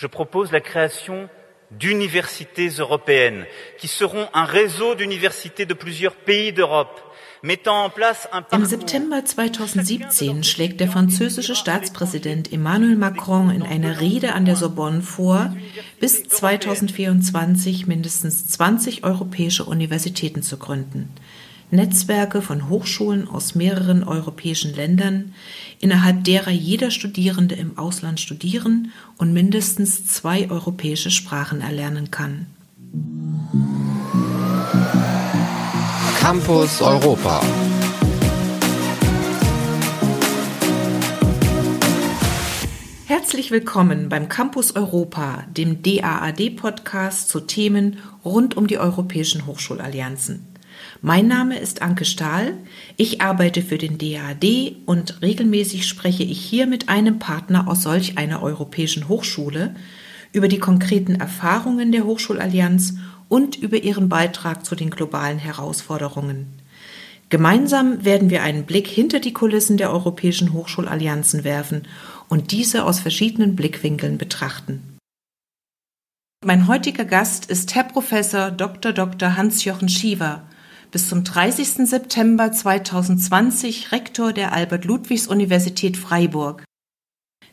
Je propose la création d'universités européennes qui seront un réseau d'universités de plusieurs pays d'Europe. Im September 2017 schlägt der französische Staatspräsident Emmanuel Macron in einer Rede an der Sorbonne vor, bis 2024 mindestens 20 europäische Universitäten zu gründen. Netzwerke von Hochschulen aus mehreren europäischen Ländern, innerhalb derer jeder Studierende im Ausland studieren und mindestens zwei europäische Sprachen erlernen kann. Campus Europa. Herzlich willkommen beim Campus Europa, dem DAAD-Podcast zu Themen rund um die europäischen Hochschulallianzen. Mein Name ist Anke Stahl. Ich arbeite für den DAAD und regelmäßig spreche ich hier mit einem Partner aus solch einer europäischen Hochschule über die konkreten Erfahrungen der Hochschulallianz und über ihren Beitrag zu den globalen Herausforderungen. Gemeinsam werden wir einen Blick hinter die Kulissen der europäischen Hochschulallianzen werfen und diese aus verschiedenen Blickwinkeln betrachten. Mein heutiger Gast ist Herr Professor Dr. Dr. Hans-Jochen Schiever, bis zum 30. September 2020 Rektor der Albert-Ludwigs-Universität Freiburg.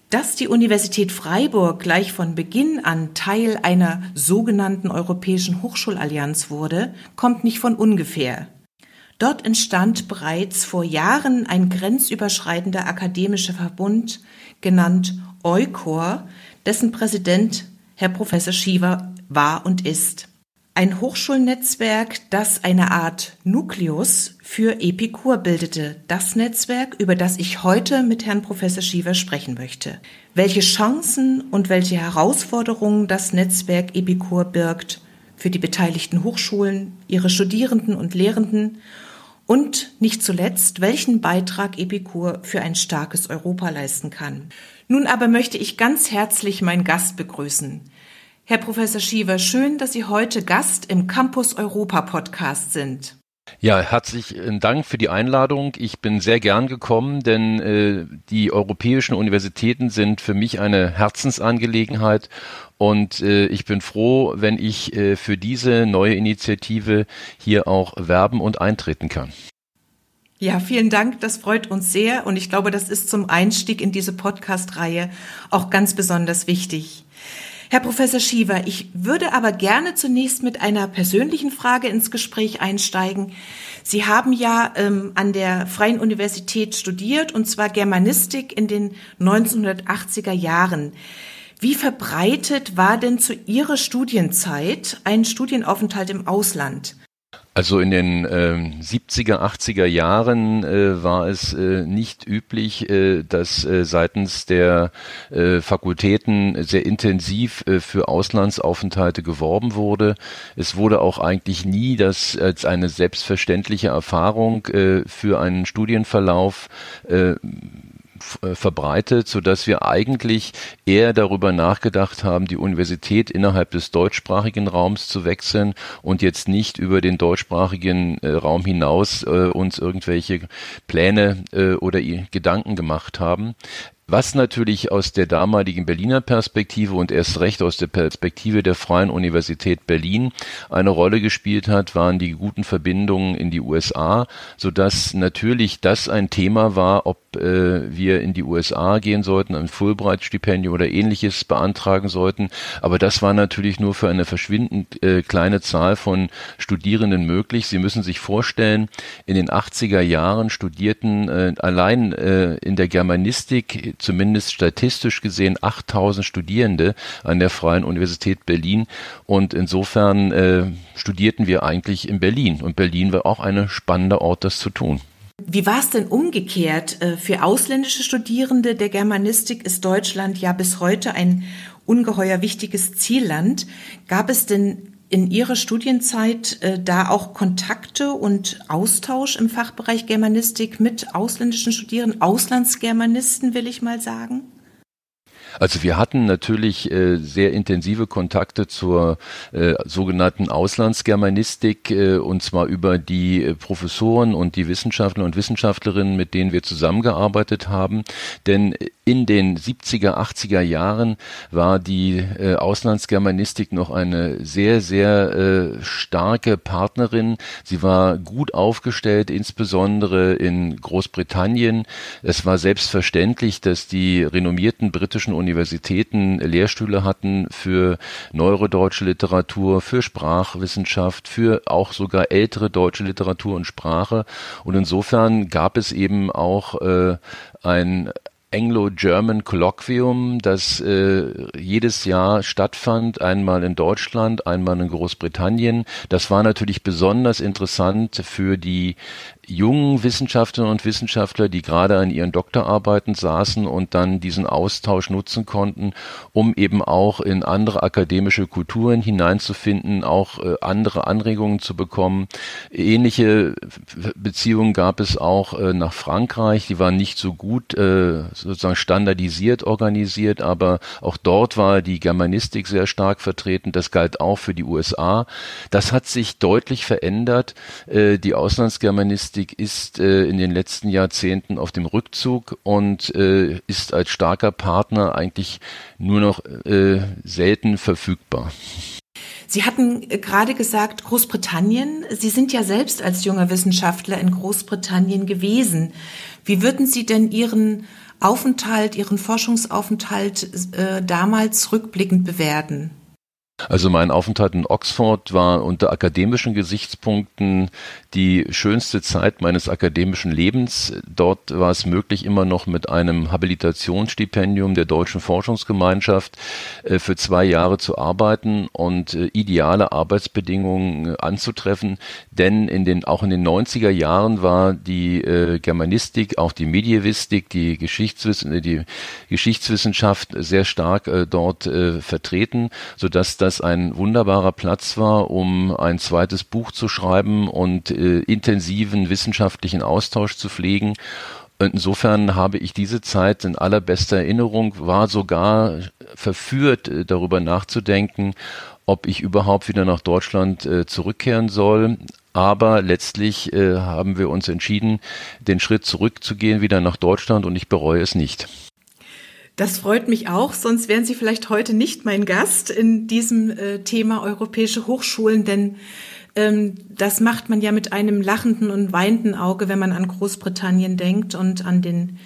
Dass die Universität Freiburg gleich von Beginn an Teil einer sogenannten Europäischen Hochschulallianz wurde, kommt nicht von ungefähr. Dort entstand bereits vor Jahren ein grenzüberschreitender akademischer Verbund, genannt EUCOR, dessen Präsident Herr Professor Schiever war und ist ein Hochschulnetzwerk, das eine Art Nukleus für Epikur bildete. Das Netzwerk, über das ich heute mit Herrn Professor Schiever sprechen möchte. Welche Chancen und welche Herausforderungen das Netzwerk Epikur birgt für die beteiligten Hochschulen, ihre Studierenden und Lehrenden und nicht zuletzt, welchen Beitrag Epikur für ein starkes Europa leisten kann. Nun aber möchte ich ganz herzlich meinen Gast begrüßen. Herr Professor Schiever, schön, dass Sie heute Gast im Campus Europa Podcast sind. Ja, herzlichen Dank für die Einladung. Ich bin sehr gern gekommen, denn äh, die europäischen Universitäten sind für mich eine Herzensangelegenheit und äh, ich bin froh, wenn ich äh, für diese neue Initiative hier auch werben und eintreten kann. Ja, vielen Dank. Das freut uns sehr. Und ich glaube, das ist zum Einstieg in diese Podcast-Reihe auch ganz besonders wichtig. Herr Professor Schiever, ich würde aber gerne zunächst mit einer persönlichen Frage ins Gespräch einsteigen. Sie haben ja ähm, an der Freien Universität studiert, und zwar Germanistik in den 1980er Jahren. Wie verbreitet war denn zu Ihrer Studienzeit ein Studienaufenthalt im Ausland? Also in den äh, 70er, 80er Jahren äh, war es äh, nicht üblich, äh, dass äh, seitens der äh, Fakultäten sehr intensiv äh, für Auslandsaufenthalte geworben wurde. Es wurde auch eigentlich nie das als eine selbstverständliche Erfahrung äh, für einen Studienverlauf äh, verbreitet, so dass wir eigentlich eher darüber nachgedacht haben, die Universität innerhalb des deutschsprachigen Raums zu wechseln und jetzt nicht über den deutschsprachigen äh, Raum hinaus äh, uns irgendwelche Pläne äh, oder Gedanken gemacht haben. Was natürlich aus der damaligen Berliner Perspektive und erst recht aus der Perspektive der Freien Universität Berlin eine Rolle gespielt hat, waren die guten Verbindungen in die USA, so dass natürlich das ein Thema war, ob äh, wir in die USA gehen sollten, ein Fulbright-Stipendium oder ähnliches beantragen sollten. Aber das war natürlich nur für eine verschwindend äh, kleine Zahl von Studierenden möglich. Sie müssen sich vorstellen, in den 80er Jahren studierten äh, allein äh, in der Germanistik zumindest statistisch gesehen 8000 Studierende an der Freien Universität Berlin und insofern äh, studierten wir eigentlich in Berlin und Berlin war auch ein spannender Ort, das zu tun. Wie war es denn umgekehrt? Äh, für ausländische Studierende der Germanistik ist Deutschland ja bis heute ein ungeheuer wichtiges Zielland. Gab es denn in Ihrer Studienzeit äh, da auch Kontakte und Austausch im Fachbereich Germanistik mit ausländischen Studierenden, Auslandsgermanisten, will ich mal sagen? Also wir hatten natürlich äh, sehr intensive Kontakte zur äh, sogenannten Auslandsgermanistik äh, und zwar über die äh, Professoren und die Wissenschaftler und Wissenschaftlerinnen, mit denen wir zusammengearbeitet haben. Denn in den 70er, 80er Jahren war die äh, Auslandsgermanistik noch eine sehr, sehr äh, starke Partnerin. Sie war gut aufgestellt, insbesondere in Großbritannien. Es war selbstverständlich, dass die renommierten britischen Universitäten Lehrstühle hatten für neurodeutsche Literatur, für Sprachwissenschaft, für auch sogar ältere deutsche Literatur und Sprache. Und insofern gab es eben auch äh, ein Anglo-German Colloquium, das äh, jedes Jahr stattfand, einmal in Deutschland, einmal in Großbritannien. Das war natürlich besonders interessant für die jungen Wissenschaftlerinnen und Wissenschaftler, die gerade an ihren Doktorarbeiten saßen und dann diesen Austausch nutzen konnten, um eben auch in andere akademische Kulturen hineinzufinden, auch äh, andere Anregungen zu bekommen. Ähnliche Beziehungen gab es auch äh, nach Frankreich. Die waren nicht so gut äh, sozusagen standardisiert organisiert, aber auch dort war die Germanistik sehr stark vertreten. Das galt auch für die USA. Das hat sich deutlich verändert. Die Auslandsgermanistik Logistik ist äh, in den letzten Jahrzehnten auf dem Rückzug und äh, ist als starker Partner eigentlich nur noch äh, selten verfügbar. Sie hatten äh, gerade gesagt, Großbritannien. Sie sind ja selbst als junger Wissenschaftler in Großbritannien gewesen. Wie würden Sie denn Ihren Aufenthalt, Ihren Forschungsaufenthalt äh, damals rückblickend bewerten? Also mein Aufenthalt in Oxford war unter akademischen Gesichtspunkten die schönste Zeit meines akademischen Lebens. Dort war es möglich, immer noch mit einem Habilitationsstipendium der Deutschen Forschungsgemeinschaft äh, für zwei Jahre zu arbeiten und äh, ideale Arbeitsbedingungen äh, anzutreffen. Denn in den, auch in den 90er Jahren war die Germanistik, auch die Medievistik, die, Geschichtswissen, die Geschichtswissenschaft sehr stark dort vertreten, sodass das ein wunderbarer Platz war, um ein zweites Buch zu schreiben und äh, intensiven wissenschaftlichen Austausch zu pflegen. Insofern habe ich diese Zeit in allerbester Erinnerung, war sogar verführt, äh, darüber nachzudenken, ob ich überhaupt wieder nach Deutschland äh, zurückkehren soll. Aber letztlich äh, haben wir uns entschieden, den Schritt zurückzugehen, wieder nach Deutschland und ich bereue es nicht. Das freut mich auch, sonst wären Sie vielleicht heute nicht mein Gast in diesem äh, Thema europäische Hochschulen, denn ähm, das macht man ja mit einem lachenden und weinenden Auge, wenn man an Großbritannien denkt und an den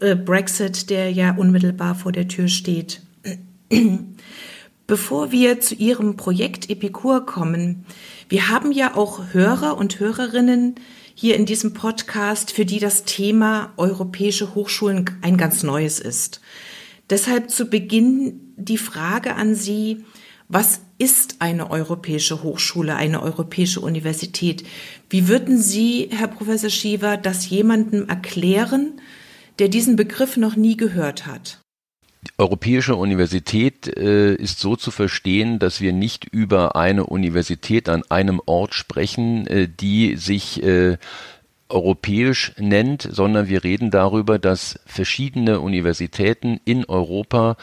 äh, Brexit, der ja unmittelbar vor der Tür steht. Bevor wir zu Ihrem Projekt Epikur kommen, wir haben ja auch Hörer und Hörerinnen hier in diesem Podcast, für die das Thema europäische Hochschulen ein ganz neues ist. Deshalb zu Beginn die Frage an Sie, was ist eine europäische Hochschule, eine europäische Universität? Wie würden Sie, Herr Professor Schiever, das jemandem erklären, der diesen Begriff noch nie gehört hat? Europäische Universität äh, ist so zu verstehen, dass wir nicht über eine Universität an einem Ort sprechen, äh, die sich äh, europäisch nennt, sondern wir reden darüber, dass verschiedene Universitäten in Europa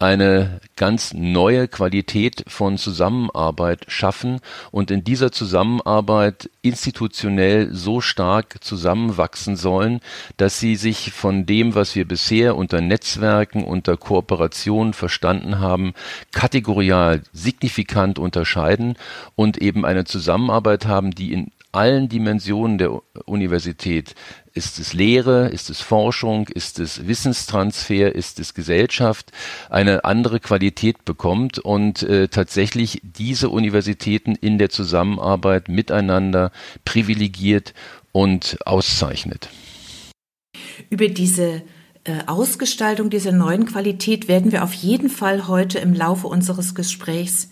eine ganz neue Qualität von Zusammenarbeit schaffen und in dieser Zusammenarbeit institutionell so stark zusammenwachsen sollen, dass sie sich von dem, was wir bisher unter Netzwerken, unter Kooperation verstanden haben, kategorial signifikant unterscheiden und eben eine Zusammenarbeit haben, die in allen Dimensionen der Universität. Ist es Lehre, ist es Forschung, ist es Wissenstransfer, ist es Gesellschaft, eine andere Qualität bekommt und äh, tatsächlich diese Universitäten in der Zusammenarbeit miteinander privilegiert und auszeichnet. Über diese äh, Ausgestaltung dieser neuen Qualität werden wir auf jeden Fall heute im Laufe unseres Gesprächs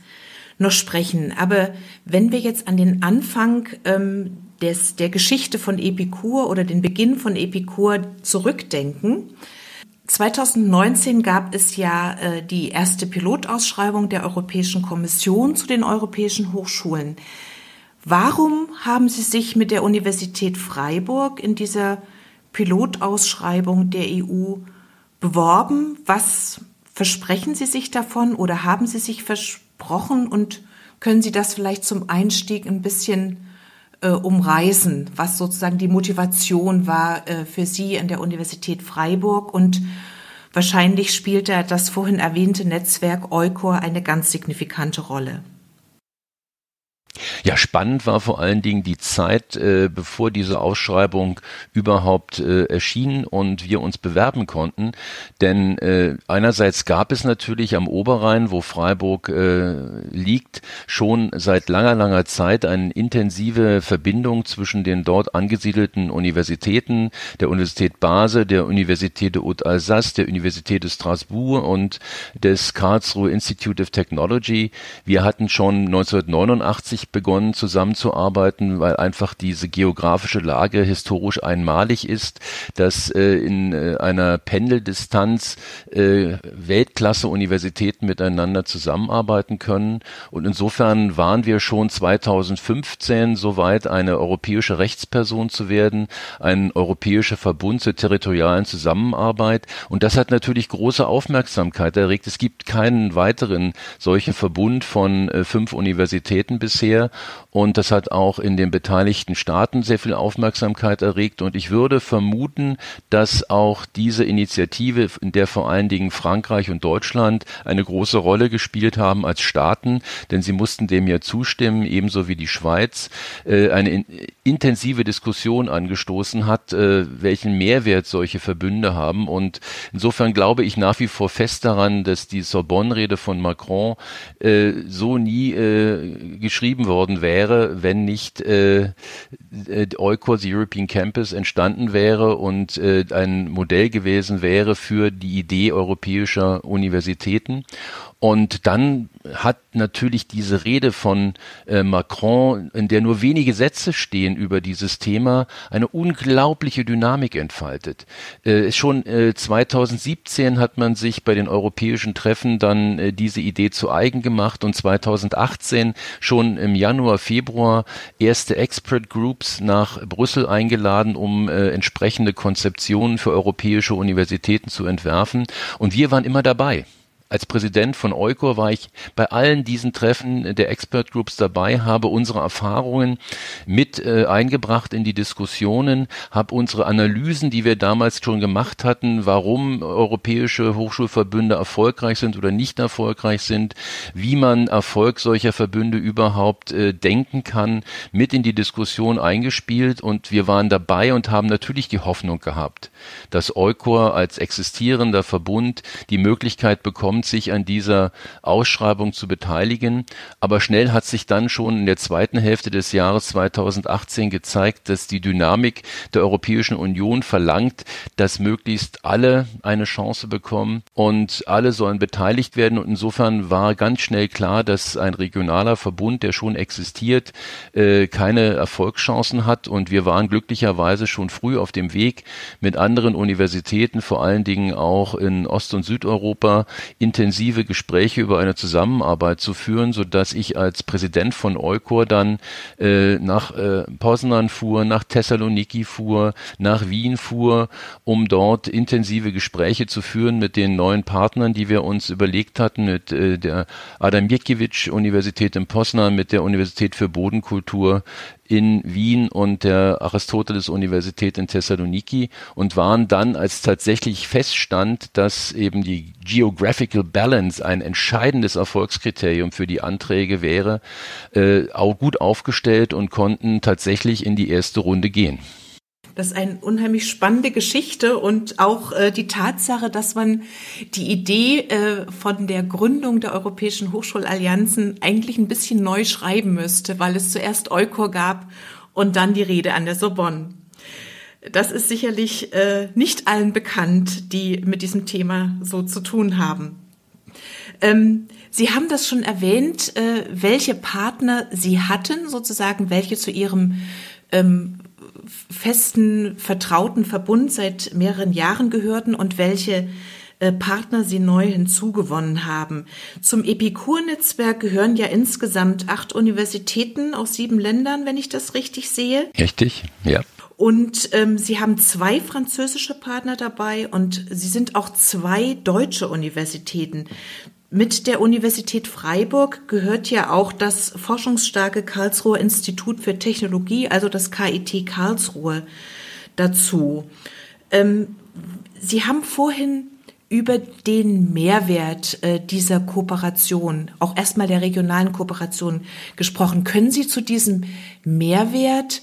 noch sprechen. Aber wenn wir jetzt an den Anfang ähm, des, der Geschichte von Epikur oder den Beginn von Epikur zurückdenken, 2019 gab es ja äh, die erste Pilotausschreibung der Europäischen Kommission zu den europäischen Hochschulen. Warum haben Sie sich mit der Universität Freiburg in dieser Pilotausschreibung der EU beworben? Was versprechen Sie sich davon oder haben Sie sich versprochen? Gesprochen und können Sie das vielleicht zum Einstieg ein bisschen äh, umreißen, was sozusagen die Motivation war äh, für Sie an der Universität Freiburg und Wahrscheinlich spielt da das vorhin erwähnte Netzwerk Eukor eine ganz signifikante Rolle. Ja, spannend war vor allen Dingen die Zeit, äh, bevor diese Ausschreibung überhaupt äh, erschien und wir uns bewerben konnten. Denn äh, einerseits gab es natürlich am Oberrhein, wo Freiburg äh, liegt, schon seit langer, langer Zeit eine intensive Verbindung zwischen den dort angesiedelten Universitäten, der Universität Basel, der Universität de Haute-Alsace, der Universität de Strasbourg und des Karlsruhe Institute of Technology. Wir hatten schon 1989 begonnen zusammenzuarbeiten, weil einfach diese geografische Lage historisch einmalig ist, dass äh, in äh, einer Pendeldistanz äh, Weltklasse-Universitäten miteinander zusammenarbeiten können. Und insofern waren wir schon 2015 soweit, eine europäische Rechtsperson zu werden, ein europäischer Verbund zur territorialen Zusammenarbeit. Und das hat natürlich große Aufmerksamkeit erregt. Es gibt keinen weiteren solchen Verbund von äh, fünf Universitäten bisher bisher. Und das hat auch in den beteiligten Staaten sehr viel Aufmerksamkeit erregt. Und ich würde vermuten, dass auch diese Initiative, in der vor allen Dingen Frankreich und Deutschland eine große Rolle gespielt haben als Staaten, denn sie mussten dem ja zustimmen, ebenso wie die Schweiz, äh, eine intensive Diskussion angestoßen hat, äh, welchen Mehrwert solche Verbünde haben. Und insofern glaube ich nach wie vor fest daran, dass die Sorbonne-Rede von Macron äh, so nie geschrieben worden wäre, wenn nicht äh, äh Eukos European Campus entstanden wäre und äh, ein Modell gewesen wäre für die Idee europäischer Universitäten. Und dann hat natürlich diese Rede von äh, Macron, in der nur wenige Sätze stehen über dieses Thema, eine unglaubliche Dynamik entfaltet. Äh, schon äh, 2017 hat man sich bei den europäischen Treffen dann äh, diese Idee zu eigen gemacht und 2018 schon im Januar, Februar erste Expert Groups nach Brüssel eingeladen, um äh, entsprechende Konzeptionen für europäische Universitäten zu entwerfen. Und wir waren immer dabei als Präsident von Eukor war ich bei allen diesen Treffen der Expert Groups dabei, habe unsere Erfahrungen mit äh, eingebracht in die Diskussionen, habe unsere Analysen, die wir damals schon gemacht hatten, warum europäische Hochschulverbünde erfolgreich sind oder nicht erfolgreich sind, wie man Erfolg solcher Verbünde überhaupt äh, denken kann, mit in die Diskussion eingespielt. Und wir waren dabei und haben natürlich die Hoffnung gehabt, dass Eukor als existierender Verbund die Möglichkeit bekommt, kommt, sich an dieser Ausschreibung zu beteiligen. Aber schnell hat sich dann schon in der zweiten Hälfte des Jahres 2018 gezeigt, dass die Dynamik der Europäischen Union verlangt, dass möglichst alle eine Chance bekommen und alle sollen beteiligt werden. Und insofern war ganz schnell klar, dass ein regionaler Verbund, der schon existiert, äh, keine Erfolgschancen hat. Und wir waren glücklicherweise schon früh auf dem Weg mit anderen Universitäten, vor allen Dingen auch in Ost- und Südeuropa, in intensive Gespräche über eine Zusammenarbeit zu führen, so dass ich als Präsident von Eukor dann äh, nach äh, Poznan fuhr, nach Thessaloniki fuhr, nach Wien fuhr, um dort intensive Gespräche zu führen mit den neuen Partnern, die wir uns überlegt hatten, mit äh, der Adam Mickiewicz Universität in Poznan, mit der Universität für Bodenkultur in Wien und der Aristoteles-Universität in Thessaloniki und waren dann, als tatsächlich feststand, dass eben die Geographical Balance ein entscheidendes Erfolgskriterium für die Anträge wäre, äh, auch gut aufgestellt und konnten tatsächlich in die erste Runde gehen. Das ist eine unheimlich spannende Geschichte und auch äh, die Tatsache, dass man die Idee äh, von der Gründung der Europäischen Hochschulallianzen eigentlich ein bisschen neu schreiben müsste, weil es zuerst Eukor gab und dann die Rede an der Sorbonne. Das ist sicherlich äh, nicht allen bekannt, die mit diesem Thema so zu tun haben. Ähm, Sie haben das schon erwähnt, äh, welche Partner Sie hatten, sozusagen, welche zu Ihrem ähm, festen, vertrauten Verbund seit mehreren Jahren gehörten und welche äh, Partner sie neu hinzugewonnen haben. Zum Epikur-Netzwerk gehören ja insgesamt acht Universitäten aus sieben Ländern, wenn ich das richtig sehe. Richtig, ja. Und ähm, sie haben zwei französische Partner dabei und sie sind auch zwei deutsche Universitäten. Mit der Universität Freiburg gehört ja auch das forschungsstarke Karlsruher Institut für Technologie, also das KIT Karlsruhe, dazu. Ähm, Sie haben vorhin über den Mehrwert äh, dieser Kooperation, auch erstmal der regionalen Kooperation gesprochen. Können Sie zu diesem Mehrwert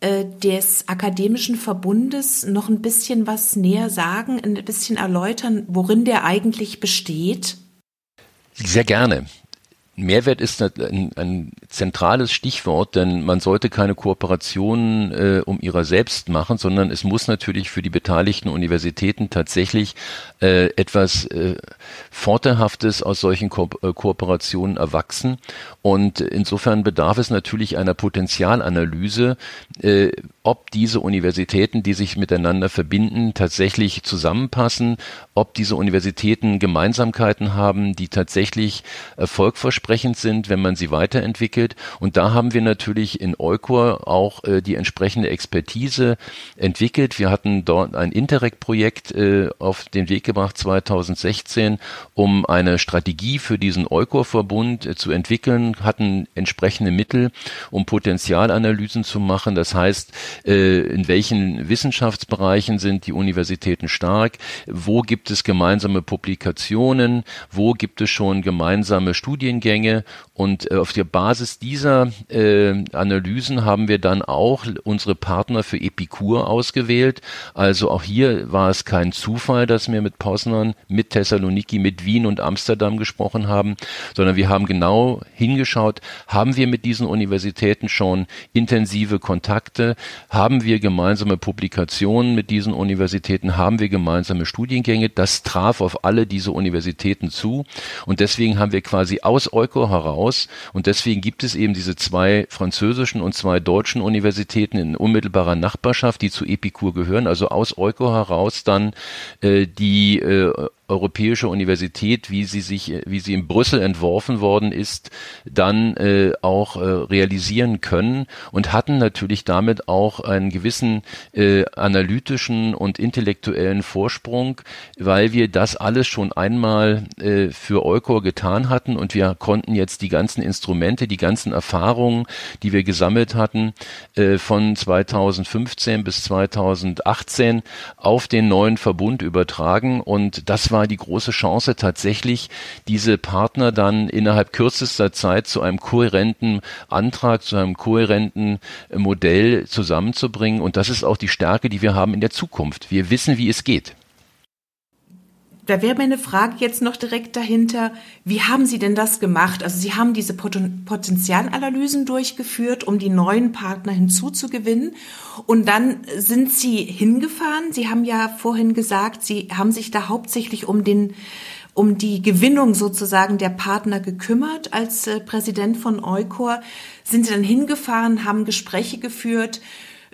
äh, des akademischen Verbundes noch ein bisschen was näher sagen, ein bisschen erläutern, worin der eigentlich besteht? Sehr gerne. Mehrwert ist ein, ein, zentrales Stichwort, denn man sollte keine Kooperationen äh, um ihrer selbst machen, sondern es muss natürlich für die beteiligten Universitäten tatsächlich äh, etwas äh, Vorteilhaftes aus solchen Ko äh, Kooperationen erwachsen. Und insofern bedarf es natürlich einer Potenzialanalyse, äh, ob diese Universitäten, die sich miteinander verbinden, tatsächlich zusammenpassen, ob diese Universitäten Gemeinsamkeiten haben, die tatsächlich erfolgversprechend sind, wenn man sie weiterentwickelt. Und da haben wir natürlich in Eukor auch äh, die entsprechende Expertise entwickelt. Wir hatten dort ein Interreg-Projekt äh, auf den Weg gebracht 2016, um eine Strategie für diesen Eukor-Verbund äh, zu entwickeln, hatten entsprechende Mittel, um Potenzialanalysen zu machen. Das heißt, äh, in welchen Wissenschaftsbereichen sind die Universitäten stark, wo gibt es gemeinsame Publikationen, wo gibt es schon gemeinsame Studiengänge und äh, auf der Basis dieser äh, Analysen haben wir dann auch unsere Partner für Epikur ausgewählt. Also auch hier war es kein Zufall, dass wir mit Poznan, mit Thessaloniki, mit Wien und Amsterdam gesprochen haben, sondern wir haben genau hingeschaut, haben wir mit diesen Universitäten schon intensive Kontakte, haben wir gemeinsame Publikationen mit diesen Universitäten, haben wir gemeinsame Studiengänge. Das traf auf alle diese Universitäten zu. Und deswegen haben wir quasi aus Euko heraus, und deswegen gibt es eben diese zwei französischen und zwei deutschen Universitäten in unmittelbarer Nachbarschaft, die zu Epikur gehören, also aus Euko heraus dann äh, die äh, Europäische Universität, wie sie sich, wie sie in Brüssel entworfen worden ist, dann äh, auch äh, realisieren können und hatten natürlich damit auch einen gewissen äh, analytischen und intellektuellen Vorsprung, weil wir das alles schon einmal äh, für Eukor getan hatten und wir konnten jetzt die ganzen Instrumente, die ganzen Erfahrungen, die wir gesammelt hatten, äh, von 2015 bis 2018 auf den neuen Verbund übertragen und das war die große Chance, tatsächlich diese Partner dann innerhalb kürzester Zeit zu einem kohärenten Antrag, zu einem kohärenten äh, Modell zusammenzubringen. Und das ist auch die Stärke, die wir haben in der Zukunft. Wir wissen, wie es geht da wäre meine Frage jetzt noch direkt dahinter, wie haben Sie denn das gemacht? Also Sie haben diese Potenzialanalysen durchgeführt, um die neuen Partner hinzuzugewinnen und dann sind Sie hingefahren. Sie haben ja vorhin gesagt, Sie haben sich da hauptsächlich um den um die Gewinnung sozusagen der Partner gekümmert als äh, Präsident von Eukor. Sind Sie dann hingefahren, haben Gespräche geführt?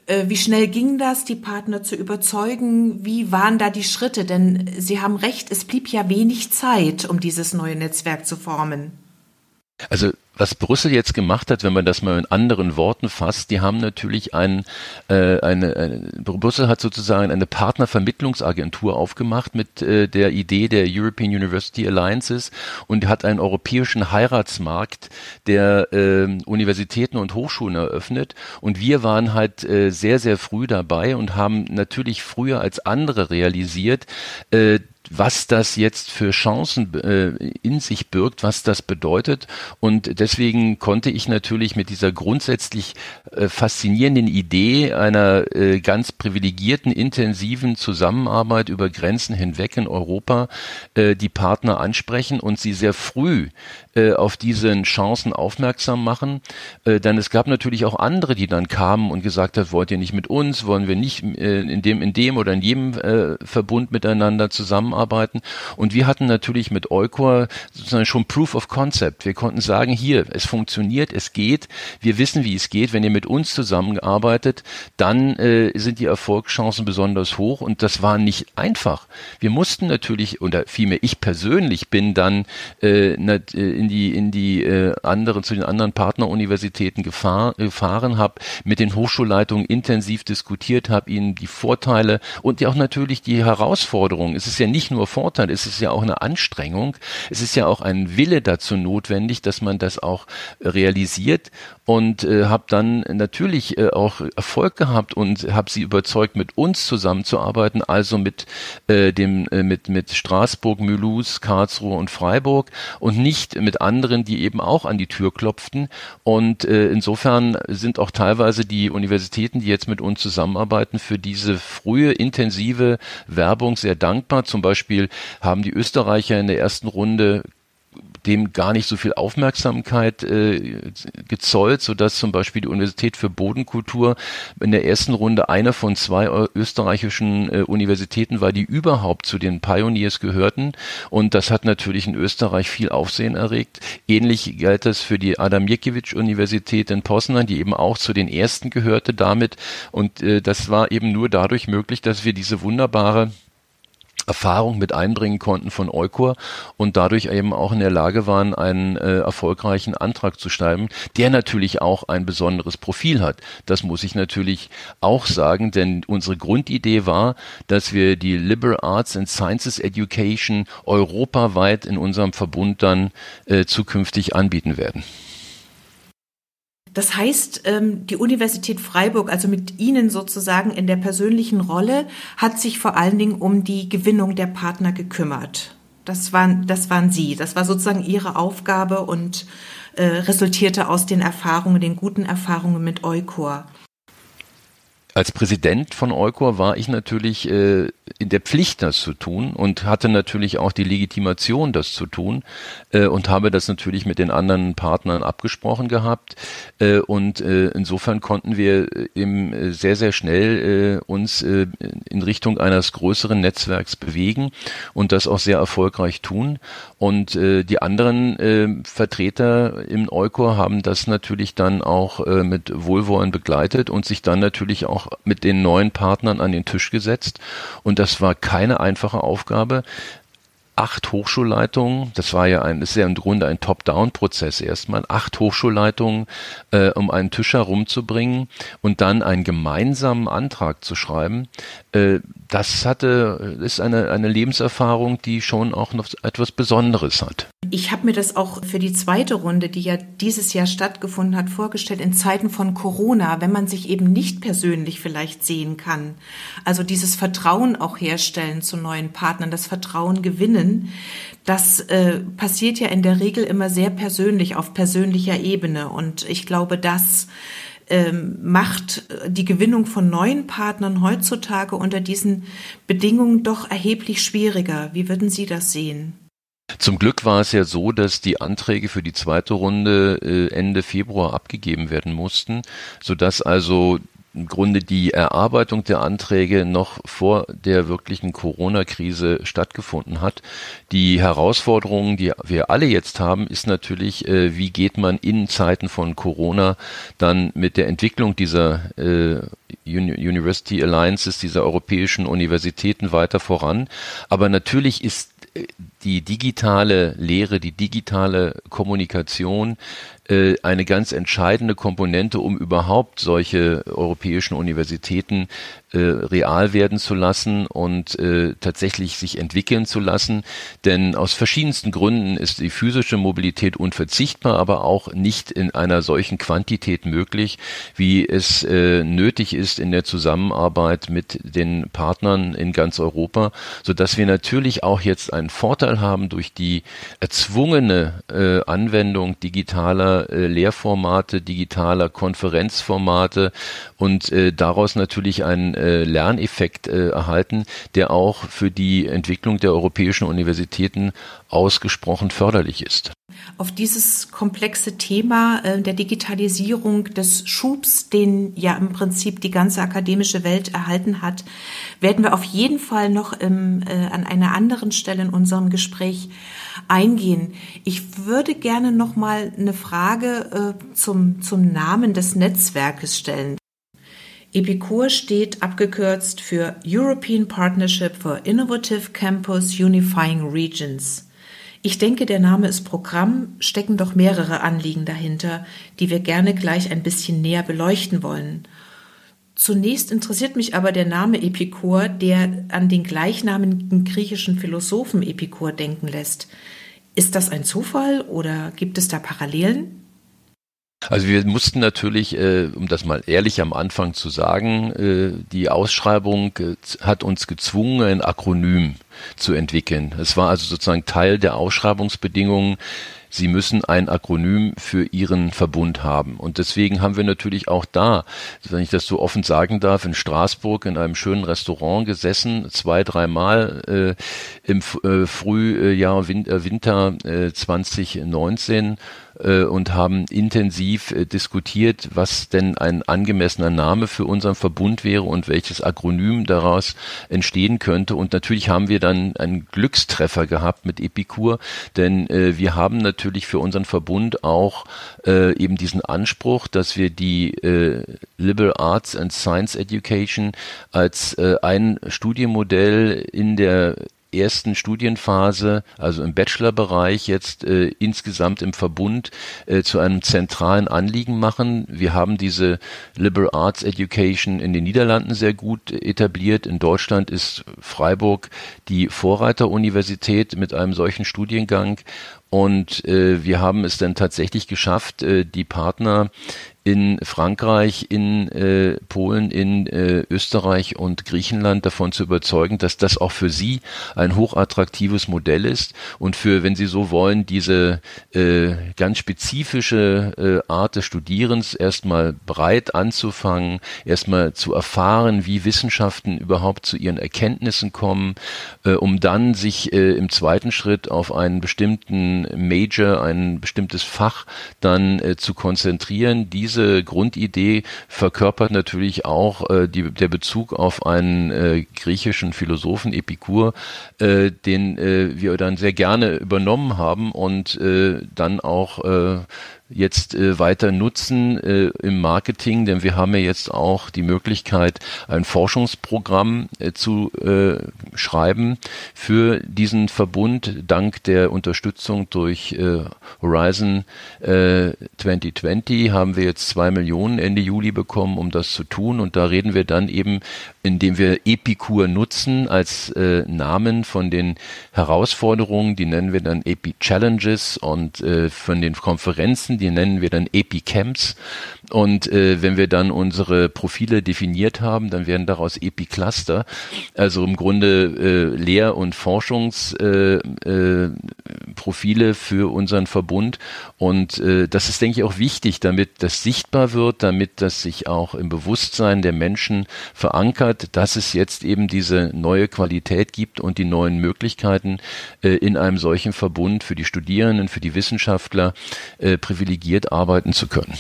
Äh, wie schnell ging das, die Partner zu überzeugen? Wie waren da die Schritte? Denn Sie haben recht, es blieb ja wenig Zeit, um dieses neue Netzwerk zu formen. Also was Brüssel jetzt gemacht hat, wenn man das mal in anderen Worten fasst, die haben natürlich ein, äh, eine, eine, Brüssel hat sozusagen eine Partnervermittlungsagentur aufgemacht mit äh, der Idee der European University Alliances und hat einen europäischen Heiratsmarkt der äh, Universitäten und Hochschulen eröffnet. Und wir waren halt äh, sehr, sehr früh dabei und haben natürlich früher als andere realisiert, äh, was das jetzt für Chancen äh, in sich birgt, was das bedeutet. Und deswegen konnte ich natürlich mit dieser grundsätzlich äh, faszinierenden Idee einer äh, ganz privilegierten, intensiven Zusammenarbeit über Grenzen hinweg in Europa äh, die Partner ansprechen und sie sehr früh äh, auf diesen Chancen aufmerksam machen. Äh, denn es gab natürlich auch andere, die dann kamen und gesagt haben, wollt ihr nicht mit uns, wollen wir nicht äh, in dem, in dem oder in jedem äh, Verbund miteinander zusammenarbeiten. Und wir hatten natürlich mit Eukor sozusagen schon Proof of Concept. Wir konnten sagen, hier, es funktioniert, es geht, wir wissen, wie es geht. Wenn ihr mit uns zusammenarbeitet, dann äh, sind die Erfolgschancen besonders hoch und das war nicht einfach. Wir mussten natürlich, oder vielmehr ich persönlich bin dann äh, in die in die äh, anderen zu den anderen Partneruniversitäten gefahr, gefahren habe, mit den Hochschulleitungen intensiv diskutiert habe, ihnen die Vorteile und ja auch natürlich die Herausforderungen. Es ist ja nicht nicht nur Vorteil, es ist ja auch eine Anstrengung, es ist ja auch ein Wille dazu notwendig, dass man das auch realisiert und äh, habe dann natürlich äh, auch Erfolg gehabt und habe sie überzeugt, mit uns zusammenzuarbeiten, also mit äh, dem äh, mit mit Straßburg, Mulhouse, Karlsruhe und Freiburg und nicht mit anderen, die eben auch an die Tür klopften. Und äh, insofern sind auch teilweise die Universitäten, die jetzt mit uns zusammenarbeiten, für diese frühe intensive Werbung sehr dankbar. Zum Beispiel haben die Österreicher in der ersten Runde dem gar nicht so viel Aufmerksamkeit äh, gezollt, sodass zum Beispiel die Universität für Bodenkultur in der ersten Runde eine von zwei österreichischen äh, Universitäten war, die überhaupt zu den Pioneers gehörten. Und das hat natürlich in Österreich viel Aufsehen erregt. Ähnlich galt das für die Adam Mickiewicz Universität in Poznan, die eben auch zu den ersten gehörte damit. Und äh, das war eben nur dadurch möglich, dass wir diese wunderbare Erfahrung mit einbringen konnten von Eukor und dadurch eben auch in der Lage waren, einen äh, erfolgreichen Antrag zu schreiben, der natürlich auch ein besonderes Profil hat. Das muss ich natürlich auch sagen, denn unsere Grundidee war, dass wir die Liberal Arts and Sciences Education europaweit in unserem Verbund dann äh, zukünftig anbieten werden. Das heißt, ähm, die Universität Freiburg, also mit Ihnen sozusagen in der persönlichen Rolle, hat sich vor allen Dingen um die Gewinnung der Partner gekümmert. Das waren, das waren Sie. Das war sozusagen Ihre Aufgabe und äh, resultierte aus den Erfahrungen, den guten Erfahrungen mit Eukor. Als Präsident von Eukor war ich natürlich äh, in der Pflicht, das zu tun und hatte natürlich auch die Legitimation, das zu tun äh, und habe das natürlich mit den anderen Partnern abgesprochen gehabt. Äh, und äh, insofern konnten wir eben äh, sehr, sehr schnell äh, uns äh, in Richtung eines größeren Netzwerks bewegen und das auch sehr erfolgreich tun. Und äh, die anderen äh, Vertreter im Eukor haben das natürlich dann auch äh, mit Wohlwollen begleitet und sich dann natürlich auch mit den neuen Partnern an den Tisch gesetzt. Und das war keine einfache Aufgabe acht Hochschulleitungen, das war ja ein, ist ja im Grunde ein Top-Down-Prozess erstmal, acht Hochschulleitungen äh, um einen Tisch herumzubringen und dann einen gemeinsamen Antrag zu schreiben, äh, das hatte, ist eine, eine Lebenserfahrung, die schon auch noch etwas Besonderes hat. Ich habe mir das auch für die zweite Runde, die ja dieses Jahr stattgefunden hat, vorgestellt, in Zeiten von Corona, wenn man sich eben nicht persönlich vielleicht sehen kann. Also dieses Vertrauen auch herstellen zu neuen Partnern, das Vertrauen gewinnen, das äh, passiert ja in der Regel immer sehr persönlich, auf persönlicher Ebene. Und ich glaube, das ähm, macht die Gewinnung von neuen Partnern heutzutage unter diesen Bedingungen doch erheblich schwieriger. Wie würden Sie das sehen? Zum Glück war es ja so, dass die Anträge für die zweite Runde äh, Ende Februar abgegeben werden mussten, sodass also im Grunde die Erarbeitung der Anträge noch vor der wirklichen Corona-Krise stattgefunden hat. Die Herausforderung, die wir alle jetzt haben, ist natürlich, äh, wie geht man in Zeiten von Corona dann mit der Entwicklung dieser äh, University Alliances, dieser europäischen Universitäten weiter voran. Aber natürlich ist äh, die digitale Lehre, die digitale Kommunikation eine ganz entscheidende Komponente, um überhaupt solche europäischen Universitäten äh, real werden zu lassen und äh, tatsächlich sich entwickeln zu lassen. Denn aus verschiedensten Gründen ist die physische Mobilität unverzichtbar, aber auch nicht in einer solchen Quantität möglich, wie es äh, nötig ist in der Zusammenarbeit mit den Partnern in ganz Europa, so dass wir natürlich auch jetzt einen Vorteil haben durch die erzwungene äh, Anwendung digitaler äh, Lehrformate, digitaler Konferenzformate und äh, daraus natürlich einen äh, Lerneffekt äh, erhalten, der auch für die Entwicklung der europäischen Universitäten ausgesprochen förderlich ist. Auf dieses komplexe Thema äh, der Digitalisierung des Schubs, den ja im Prinzip die ganze akademische Welt erhalten hat, werden wir auf jeden Fall noch im, äh, an einer anderen Stelle in unserem Gespräch eingehen. Ich würde gerne noch mal eine Frage äh, zum, zum Namen des Netzwerkes stellen. EPICUR steht abgekürzt für European Partnership for Innovative Campus Unifying Regions. Ich denke, der Name ist Programm, stecken doch mehrere Anliegen dahinter, die wir gerne gleich ein bisschen näher beleuchten wollen. Zunächst interessiert mich aber der Name Epikur, der an den gleichnamigen griechischen Philosophen Epikur denken lässt. Ist das ein Zufall oder gibt es da Parallelen? Also wir mussten natürlich, äh, um das mal ehrlich am Anfang zu sagen, äh, die Ausschreibung äh, hat uns gezwungen, ein Akronym zu entwickeln. Es war also sozusagen Teil der Ausschreibungsbedingungen, Sie müssen ein Akronym für Ihren Verbund haben. Und deswegen haben wir natürlich auch da, wenn ich das so offen sagen darf, in Straßburg in einem schönen Restaurant gesessen, zwei, dreimal äh, im äh, Frühjahr, Winter, Winter äh, 2019 äh, und haben intensiv äh, diskutiert, was denn ein angemessener Name für unseren Verbund wäre und welches Akronym daraus entstehen könnte. Und natürlich haben wir dann einen Glückstreffer gehabt mit Epikur, denn äh, wir haben natürlich für unseren Verbund auch eben diesen Anspruch, dass wir die Liberal Arts and Science Education als ein Studienmodell in der ersten Studienphase, also im Bachelorbereich jetzt äh, insgesamt im Verbund äh, zu einem zentralen Anliegen machen. Wir haben diese Liberal Arts Education in den Niederlanden sehr gut etabliert. In Deutschland ist Freiburg die Vorreiteruniversität mit einem solchen Studiengang. Und äh, wir haben es dann tatsächlich geschafft, äh, die Partner in Frankreich, in äh, Polen, in äh, Österreich und Griechenland davon zu überzeugen, dass das auch für sie ein hochattraktives Modell ist und für, wenn sie so wollen, diese äh, ganz spezifische äh, Art des Studierens erstmal breit anzufangen, erstmal zu erfahren, wie Wissenschaften überhaupt zu ihren Erkenntnissen kommen, äh, um dann sich äh, im zweiten Schritt auf einen bestimmten Major, ein bestimmtes Fach dann zu konzentrieren, diese diese Grundidee verkörpert natürlich auch äh, die, der Bezug auf einen äh, griechischen Philosophen Epikur, äh, den äh, wir dann sehr gerne übernommen haben und äh, dann auch äh, jetzt äh, weiter nutzen äh, im Marketing, denn wir haben ja jetzt auch die Möglichkeit, ein Forschungsprogramm äh, zu äh, schreiben für diesen Verbund. Dank der Unterstützung durch äh, Horizon äh, 2020 haben wir jetzt zwei Millionen Ende Juli bekommen, um das zu tun. Und da reden wir dann eben, indem wir Epikur nutzen als äh, Namen von den Herausforderungen, die nennen wir dann Epi Challenges und äh, von den Konferenzen, die nennen wir dann Epicamps. Und äh, wenn wir dann unsere Profile definiert haben, dann werden daraus Epicluster, also im Grunde äh, Lehr- und Forschungsprofile äh, äh, für unseren Verbund. Und äh, das ist, denke ich, auch wichtig, damit das sichtbar wird, damit das sich auch im Bewusstsein der Menschen verankert, dass es jetzt eben diese neue Qualität gibt und die neuen Möglichkeiten äh, in einem solchen Verbund für die Studierenden, für die Wissenschaftler äh, privilegiert privilegiert arbeiten zu können.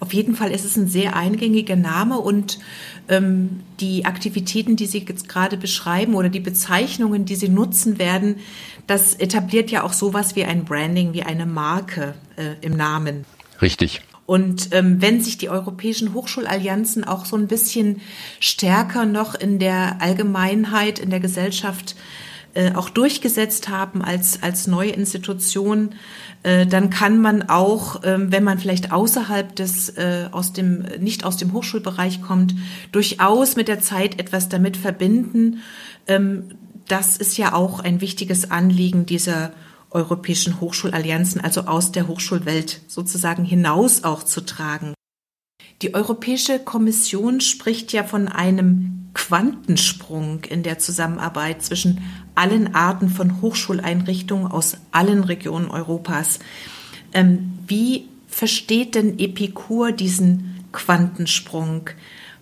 Auf jeden Fall ist es ein sehr eingängiger Name und ähm, die Aktivitäten, die Sie jetzt gerade beschreiben oder die Bezeichnungen, die Sie nutzen werden, das etabliert ja auch sowas wie ein Branding, wie eine Marke äh, im Namen. Richtig. Und ähm, wenn sich die europäischen Hochschulallianzen auch so ein bisschen stärker noch in der Allgemeinheit, in der Gesellschaft äh, auch durchgesetzt haben als, als neue Institution, dann kann man auch, ähm, wenn man vielleicht außerhalb des, äh, aus dem, nicht aus dem Hochschulbereich kommt, durchaus mit der Zeit etwas damit verbinden. Ähm, das ist ja auch ein wichtiges Anliegen dieser europäischen Hochschulallianzen, also aus der Hochschulwelt sozusagen hinaus auch zu tragen. Die Europäische Kommission spricht ja von einem Quantensprung in der Zusammenarbeit zwischen allen Arten von Hochschuleinrichtungen aus allen Regionen Europas. Ähm, wie versteht denn Epikur diesen Quantensprung?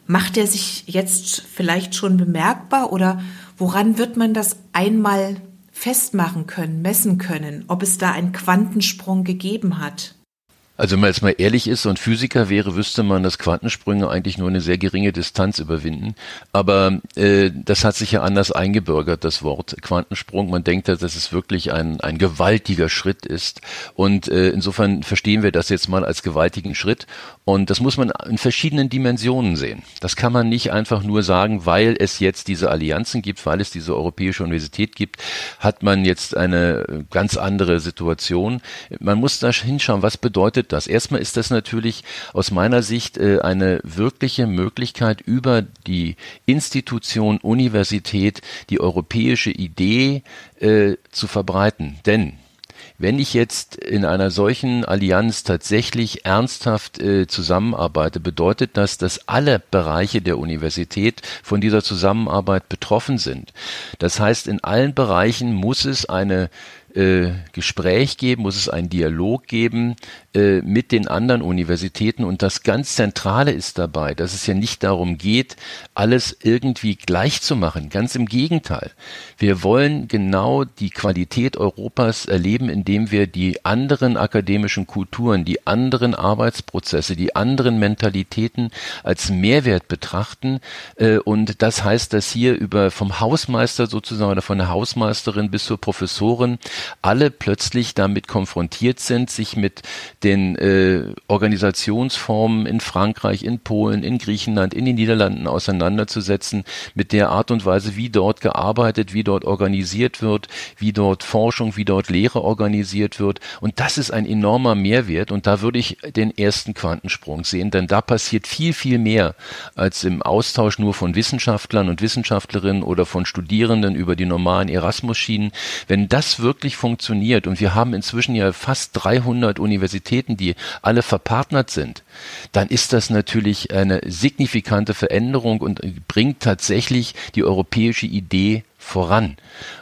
Macht er sich jetzt vielleicht schon bemerkbar oder woran wird man das einmal festmachen können, messen können, ob es da einen Quantensprung gegeben hat? Also wenn man jetzt mal ehrlich ist und Physiker wäre, wüsste man, dass Quantensprünge eigentlich nur eine sehr geringe Distanz überwinden. Aber äh, das hat sich ja anders eingebürgert, das Wort Quantensprung. Man denkt, dass es wirklich ein, ein gewaltiger Schritt ist. Und äh, insofern verstehen wir das jetzt mal als gewaltigen Schritt. Und das muss man in verschiedenen Dimensionen sehen. Das kann man nicht einfach nur sagen, weil es jetzt diese Allianzen gibt, weil es diese Europäische Universität gibt, hat man jetzt eine ganz andere Situation. Man muss da hinschauen, was bedeutet bedeutet das? Erstmal ist das natürlich aus meiner Sicht äh, eine wirkliche Möglichkeit, über die Institution Universität die europäische Idee äh, zu verbreiten. Denn wenn ich jetzt in einer solchen Allianz tatsächlich ernsthaft äh, zusammenarbeite, bedeutet das, dass alle Bereiche der Universität von dieser Zusammenarbeit betroffen sind. Das heißt, in allen Bereichen muss es eine äh, Gespräch geben, muss es einen Dialog geben äh, mit den anderen Universitäten. Und das ganz Zentrale ist dabei, dass es ja nicht darum geht, alles irgendwie gleich zu machen. Ganz im Gegenteil. Wir wollen genau die Qualität Europas erleben, indem wir die anderen akademischen Kulturen, die anderen Arbeitsprozesse, die anderen Mentalitäten als Mehrwert betrachten. Äh, und das heißt, dass hier über vom Hausmeister sozusagen oder von der Hausmeisterin bis zur Professorin alle plötzlich damit konfrontiert sind, sich mit den äh, Organisationsformen in Frankreich, in Polen, in Griechenland, in den Niederlanden auseinanderzusetzen, mit der Art und Weise, wie dort gearbeitet, wie dort organisiert wird, wie dort Forschung, wie dort Lehre organisiert wird. Und das ist ein enormer Mehrwert. Und da würde ich den ersten Quantensprung sehen, denn da passiert viel, viel mehr als im Austausch nur von Wissenschaftlern und Wissenschaftlerinnen oder von Studierenden über die normalen Erasmus-Schienen. Wenn das wirklich funktioniert und wir haben inzwischen ja fast 300 Universitäten, die alle verpartnert sind, dann ist das natürlich eine signifikante Veränderung und bringt tatsächlich die europäische Idee voran.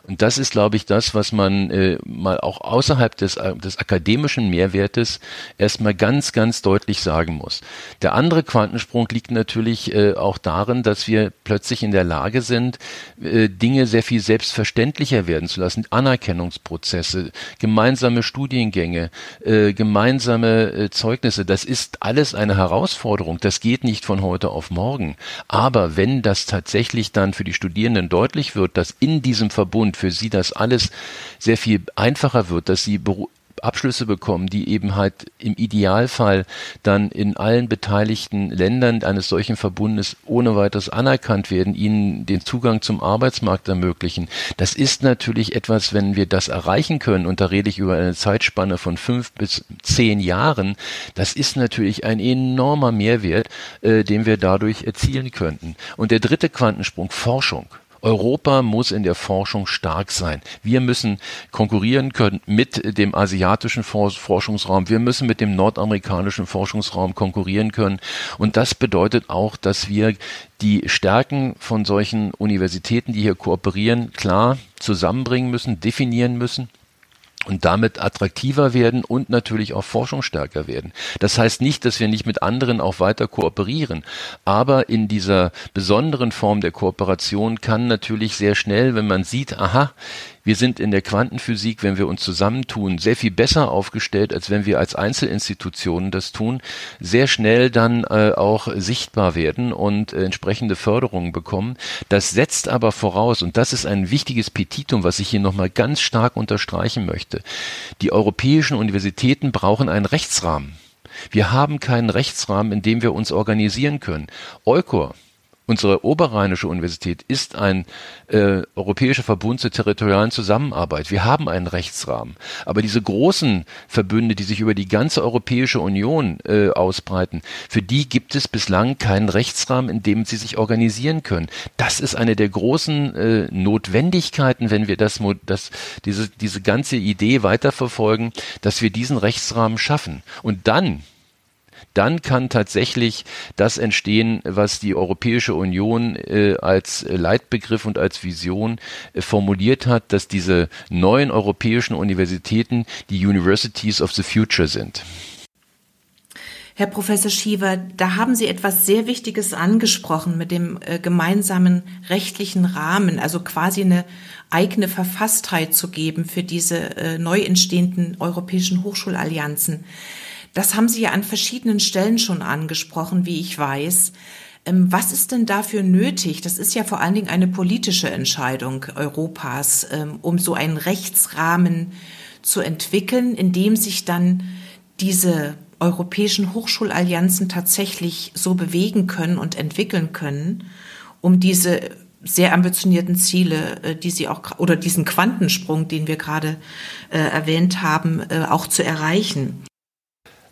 Und das ist, glaube ich, das, was man äh, mal auch außerhalb des, äh, des akademischen Mehrwertes erstmal ganz, ganz deutlich sagen muss. Der andere Quantensprung liegt natürlich äh, auch darin, dass wir plötzlich in der Lage sind, äh, Dinge sehr viel selbstverständlicher werden zu lassen. Anerkennungsprozesse, gemeinsame Studiengänge, äh, gemeinsame äh, Zeugnisse, das ist alles eine Herausforderung. Das geht nicht von heute auf morgen. Aber wenn das tatsächlich dann für die Studierenden deutlich wird, dass in diesem Verbund für sie das alles sehr viel einfacher wird, dass sie Abschlüsse bekommen, die eben halt im Idealfall dann in allen beteiligten Ländern eines solchen Verbundes ohne weiteres anerkannt werden, ihnen den Zugang zum Arbeitsmarkt ermöglichen. Das ist natürlich etwas, wenn wir das erreichen können, und da rede ich über eine Zeitspanne von fünf bis zehn Jahren, das ist natürlich ein enormer Mehrwert, äh, den wir dadurch erzielen könnten. Und der dritte Quantensprung, Forschung. Europa muss in der Forschung stark sein. Wir müssen konkurrieren können mit dem asiatischen Forschungsraum. Wir müssen mit dem nordamerikanischen Forschungsraum konkurrieren können. Und das bedeutet auch, dass wir die Stärken von solchen Universitäten, die hier kooperieren, klar zusammenbringen müssen, definieren müssen und damit attraktiver werden und natürlich auch forschungsstärker werden. Das heißt nicht, dass wir nicht mit anderen auch weiter kooperieren, aber in dieser besonderen Form der Kooperation kann natürlich sehr schnell, wenn man sieht, aha, wir sind in der Quantenphysik, wenn wir uns zusammentun, sehr viel besser aufgestellt, als wenn wir als Einzelinstitutionen das tun, sehr schnell dann äh, auch sichtbar werden und äh, entsprechende Förderungen bekommen. Das setzt aber voraus, und das ist ein wichtiges Petitum, was ich hier nochmal ganz stark unterstreichen möchte. Die europäischen Universitäten brauchen einen Rechtsrahmen. Wir haben keinen Rechtsrahmen, in dem wir uns organisieren können. Eukor, Unsere Oberrheinische Universität ist ein äh, europäischer Verbund zur territorialen Zusammenarbeit. Wir haben einen Rechtsrahmen. Aber diese großen Verbünde, die sich über die ganze Europäische Union äh, ausbreiten, für die gibt es bislang keinen Rechtsrahmen, in dem sie sich organisieren können. Das ist eine der großen äh, Notwendigkeiten, wenn wir das, das, diese, diese ganze Idee weiterverfolgen, dass wir diesen Rechtsrahmen schaffen. Und dann dann kann tatsächlich das entstehen, was die Europäische Union äh, als Leitbegriff und als Vision äh, formuliert hat, dass diese neuen europäischen Universitäten die Universities of the Future sind. Herr Professor Schiever, da haben Sie etwas sehr Wichtiges angesprochen mit dem äh, gemeinsamen rechtlichen Rahmen, also quasi eine eigene Verfasstheit zu geben für diese äh, neu entstehenden europäischen Hochschulallianzen. Das haben Sie ja an verschiedenen Stellen schon angesprochen, wie ich weiß. Ähm, was ist denn dafür nötig? Das ist ja vor allen Dingen eine politische Entscheidung Europas, ähm, um so einen Rechtsrahmen zu entwickeln, in dem sich dann diese europäischen Hochschulallianzen tatsächlich so bewegen können und entwickeln können, um diese sehr ambitionierten Ziele, äh, die Sie auch oder diesen Quantensprung, den wir gerade äh, erwähnt haben, äh, auch zu erreichen.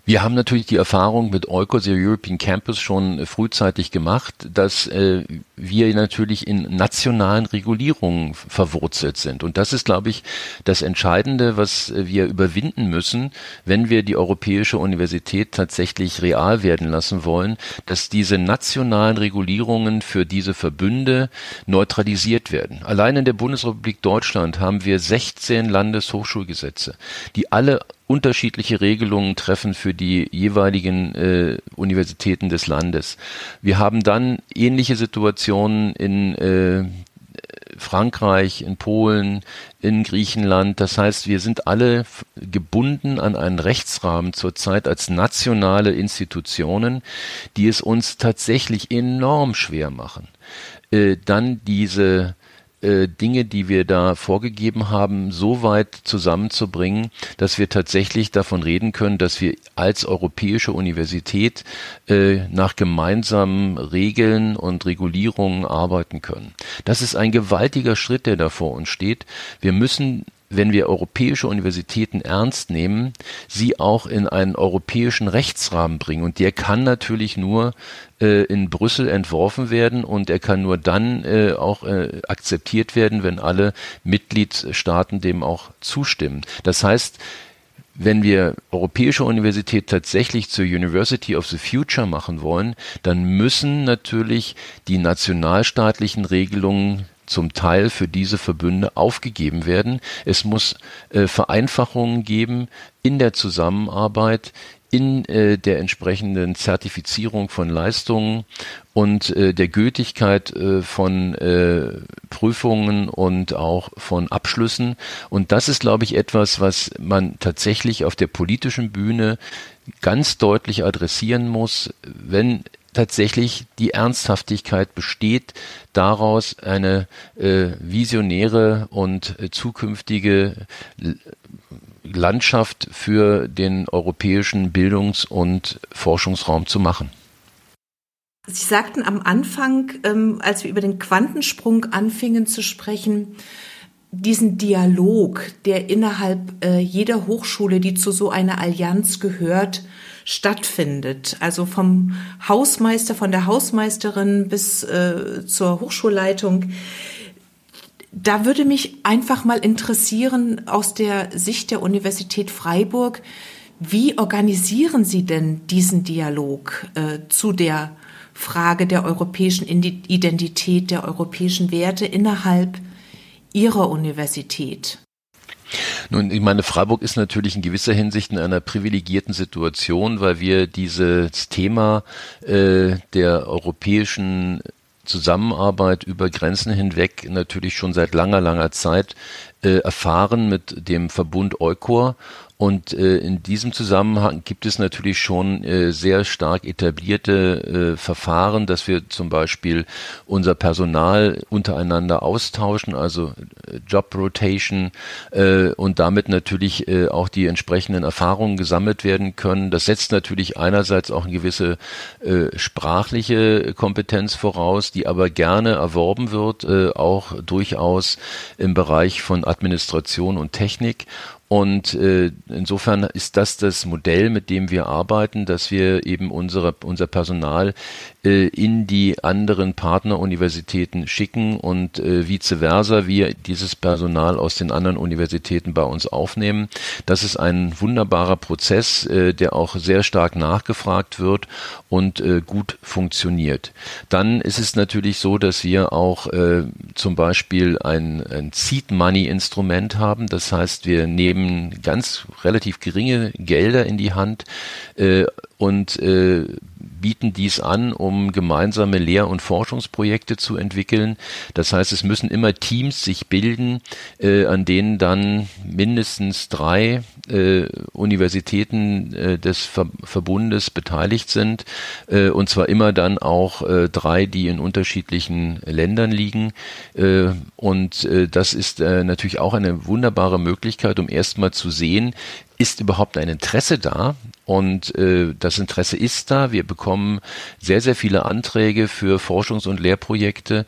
Wir haben natürlich die Erfahrung mit Eukos, der European Campus, schon frühzeitig gemacht, dass äh, wir natürlich in nationalen Regulierungen verwurzelt sind. Und das ist, glaube ich, das Entscheidende, was wir überwinden müssen, wenn wir die Europäische Universität tatsächlich real werden lassen wollen, dass diese nationalen Regulierungen für diese Verbünde neutralisiert werden. Allein in der Bundesrepublik Deutschland haben wir 16 Landeshochschulgesetze, die alle unterschiedliche Regelungen treffen für die jeweiligen äh, Universitäten des Landes. Wir haben dann ähnliche Situationen in äh, Frankreich, in Polen, in Griechenland. Das heißt, wir sind alle gebunden an einen Rechtsrahmen zurzeit als nationale Institutionen, die es uns tatsächlich enorm schwer machen, äh, dann diese äh, Dinge, die wir da vorgegeben haben, so weit zusammenzubringen, dass wir tatsächlich davon reden können, dass wir als europäische Universität äh, nach gemeinsamen Regeln und Regulierungen arbeiten können. Das ist ein gewaltiger Schritt, der da vor uns steht. Wir müssen wenn wir europäische Universitäten ernst nehmen, sie auch in einen europäischen Rechtsrahmen bringen. Und der kann natürlich nur äh, in Brüssel entworfen werden und er kann nur dann äh, auch äh, akzeptiert werden, wenn alle Mitgliedstaaten dem auch zustimmen. Das heißt, wenn wir europäische Universität tatsächlich zur University of the Future machen wollen, dann müssen natürlich die nationalstaatlichen Regelungen zum Teil für diese Verbünde aufgegeben werden. Es muss äh, Vereinfachungen geben in der Zusammenarbeit, in äh, der entsprechenden Zertifizierung von Leistungen und äh, der Gültigkeit äh, von äh, Prüfungen und auch von Abschlüssen. Und das ist, glaube ich, etwas, was man tatsächlich auf der politischen Bühne ganz deutlich adressieren muss, wenn tatsächlich die Ernsthaftigkeit besteht, daraus eine äh, visionäre und äh, zukünftige Landschaft für den europäischen Bildungs- und Forschungsraum zu machen. Sie sagten am Anfang, ähm, als wir über den Quantensprung anfingen zu sprechen, diesen Dialog, der innerhalb äh, jeder Hochschule, die zu so einer Allianz gehört, stattfindet. Also vom Hausmeister, von der Hausmeisterin bis äh, zur Hochschulleitung. Da würde mich einfach mal interessieren aus der Sicht der Universität Freiburg, wie organisieren Sie denn diesen Dialog äh, zu der Frage der europäischen Identität, der europäischen Werte innerhalb Ihrer Universität? Nun, ich meine, Freiburg ist natürlich in gewisser Hinsicht in einer privilegierten Situation, weil wir dieses Thema äh, der europäischen Zusammenarbeit über Grenzen hinweg natürlich schon seit langer, langer Zeit äh, erfahren mit dem Verbund Eukor und äh, in diesem Zusammenhang gibt es natürlich schon äh, sehr stark etablierte äh, Verfahren, dass wir zum Beispiel unser Personal untereinander austauschen, also äh, Job Rotation äh, und damit natürlich äh, auch die entsprechenden Erfahrungen gesammelt werden können. Das setzt natürlich einerseits auch eine gewisse sprachliche Kompetenz voraus, die aber gerne erworben wird, auch durchaus im Bereich von Administration und Technik. Und äh, insofern ist das das Modell, mit dem wir arbeiten, dass wir eben unsere, unser Personal äh, in die anderen Partneruniversitäten schicken und äh, vice versa wir dieses Personal aus den anderen Universitäten bei uns aufnehmen. Das ist ein wunderbarer Prozess, äh, der auch sehr stark nachgefragt wird und äh, gut funktioniert. Dann ist es natürlich so, dass wir auch äh, zum Beispiel ein, ein Seed Money Instrument haben. Das heißt, wir nehmen nehmen ganz relativ geringe Gelder in die Hand äh, und äh, bieten dies an, um gemeinsame Lehr- und Forschungsprojekte zu entwickeln. Das heißt, es müssen immer Teams sich bilden, äh, an denen dann mindestens drei äh, Universitäten äh, des Ver Verbundes beteiligt sind, äh, und zwar immer dann auch äh, drei, die in unterschiedlichen Ländern liegen. Äh, und das ist natürlich auch eine wunderbare Möglichkeit, um erstmal zu sehen, ist überhaupt ein Interesse da und äh, das Interesse ist da. Wir bekommen sehr, sehr viele Anträge für Forschungs- und Lehrprojekte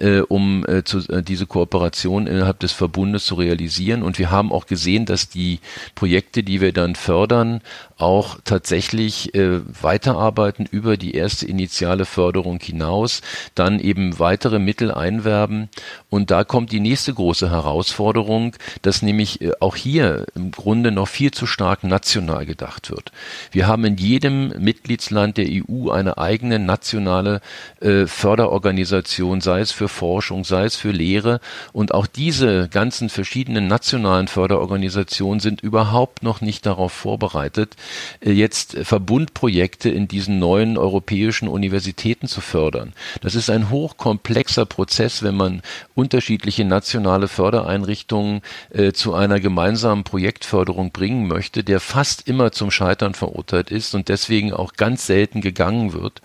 äh, um äh, zu, äh, diese Kooperation innerhalb des Verbundes zu realisieren. Und wir haben auch gesehen, dass die Projekte, die wir dann fördern, auch tatsächlich äh, weiterarbeiten über die erste initiale Förderung hinaus, dann eben weitere Mittel einwerben. Und da kommt die nächste große Herausforderung, dass nämlich äh, auch hier im Grunde noch viel zu stark national gedacht wird. Wir haben in jedem Mitgliedsland der EU eine eigene nationale äh, Förderorganisation, sei es für Forschung, sei es für Lehre. Und auch diese ganzen verschiedenen nationalen Förderorganisationen sind überhaupt noch nicht darauf vorbereitet, äh, jetzt Verbundprojekte in diesen neuen europäischen Universitäten zu fördern. Das ist ein hochkomplexer Prozess, wenn man unterschiedliche nationale Fördereinrichtungen äh, zu einer gemeinsamen Projektförderung bringen möchte, der fast immer zum Scheitern verurteilt ist und deswegen auch ganz selten gegangen wird.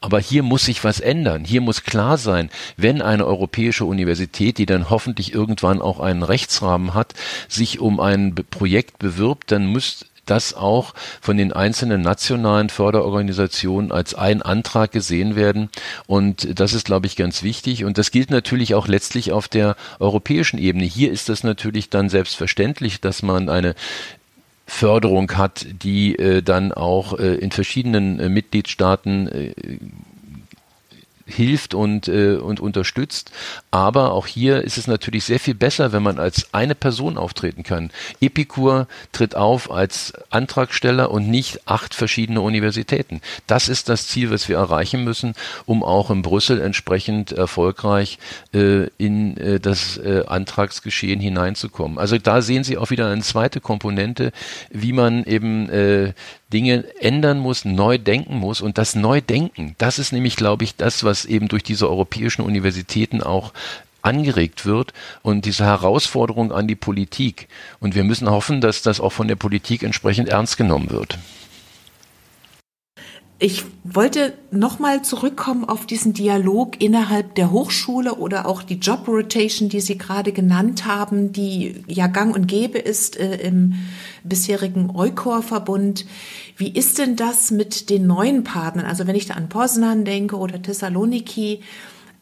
Aber hier muss sich was ändern. Hier muss klar sein, wenn eine europäische Universität, die dann hoffentlich irgendwann auch einen Rechtsrahmen hat, sich um ein Projekt bewirbt, dann muss das auch von den einzelnen nationalen Förderorganisationen als ein Antrag gesehen werden. Und das ist, glaube ich, ganz wichtig. Und das gilt natürlich auch letztlich auf der europäischen Ebene. Hier ist das natürlich dann selbstverständlich, dass man eine Förderung hat, die äh, dann auch äh, in verschiedenen äh, Mitgliedstaaten äh, hilft und, äh, und unterstützt. Aber auch hier ist es natürlich sehr viel besser, wenn man als eine Person auftreten kann. Epicur tritt auf als Antragsteller und nicht acht verschiedene Universitäten. Das ist das Ziel, was wir erreichen müssen, um auch in Brüssel entsprechend erfolgreich äh, in äh, das äh, Antragsgeschehen hineinzukommen. Also da sehen Sie auch wieder eine zweite Komponente, wie man eben äh, Dinge ändern muss, neu denken muss. Und das Neudenken, das ist nämlich, glaube ich, das, was eben durch diese europäischen Universitäten auch angeregt wird und diese Herausforderung an die Politik. Und wir müssen hoffen, dass das auch von der Politik entsprechend ernst genommen wird. Ich wollte nochmal zurückkommen auf diesen Dialog innerhalb der Hochschule oder auch die Job Rotation, die Sie gerade genannt haben, die ja gang und gäbe ist äh, im bisherigen Eukor-Verbund. Wie ist denn das mit den neuen Partnern? Also wenn ich da an Poznan denke oder Thessaloniki,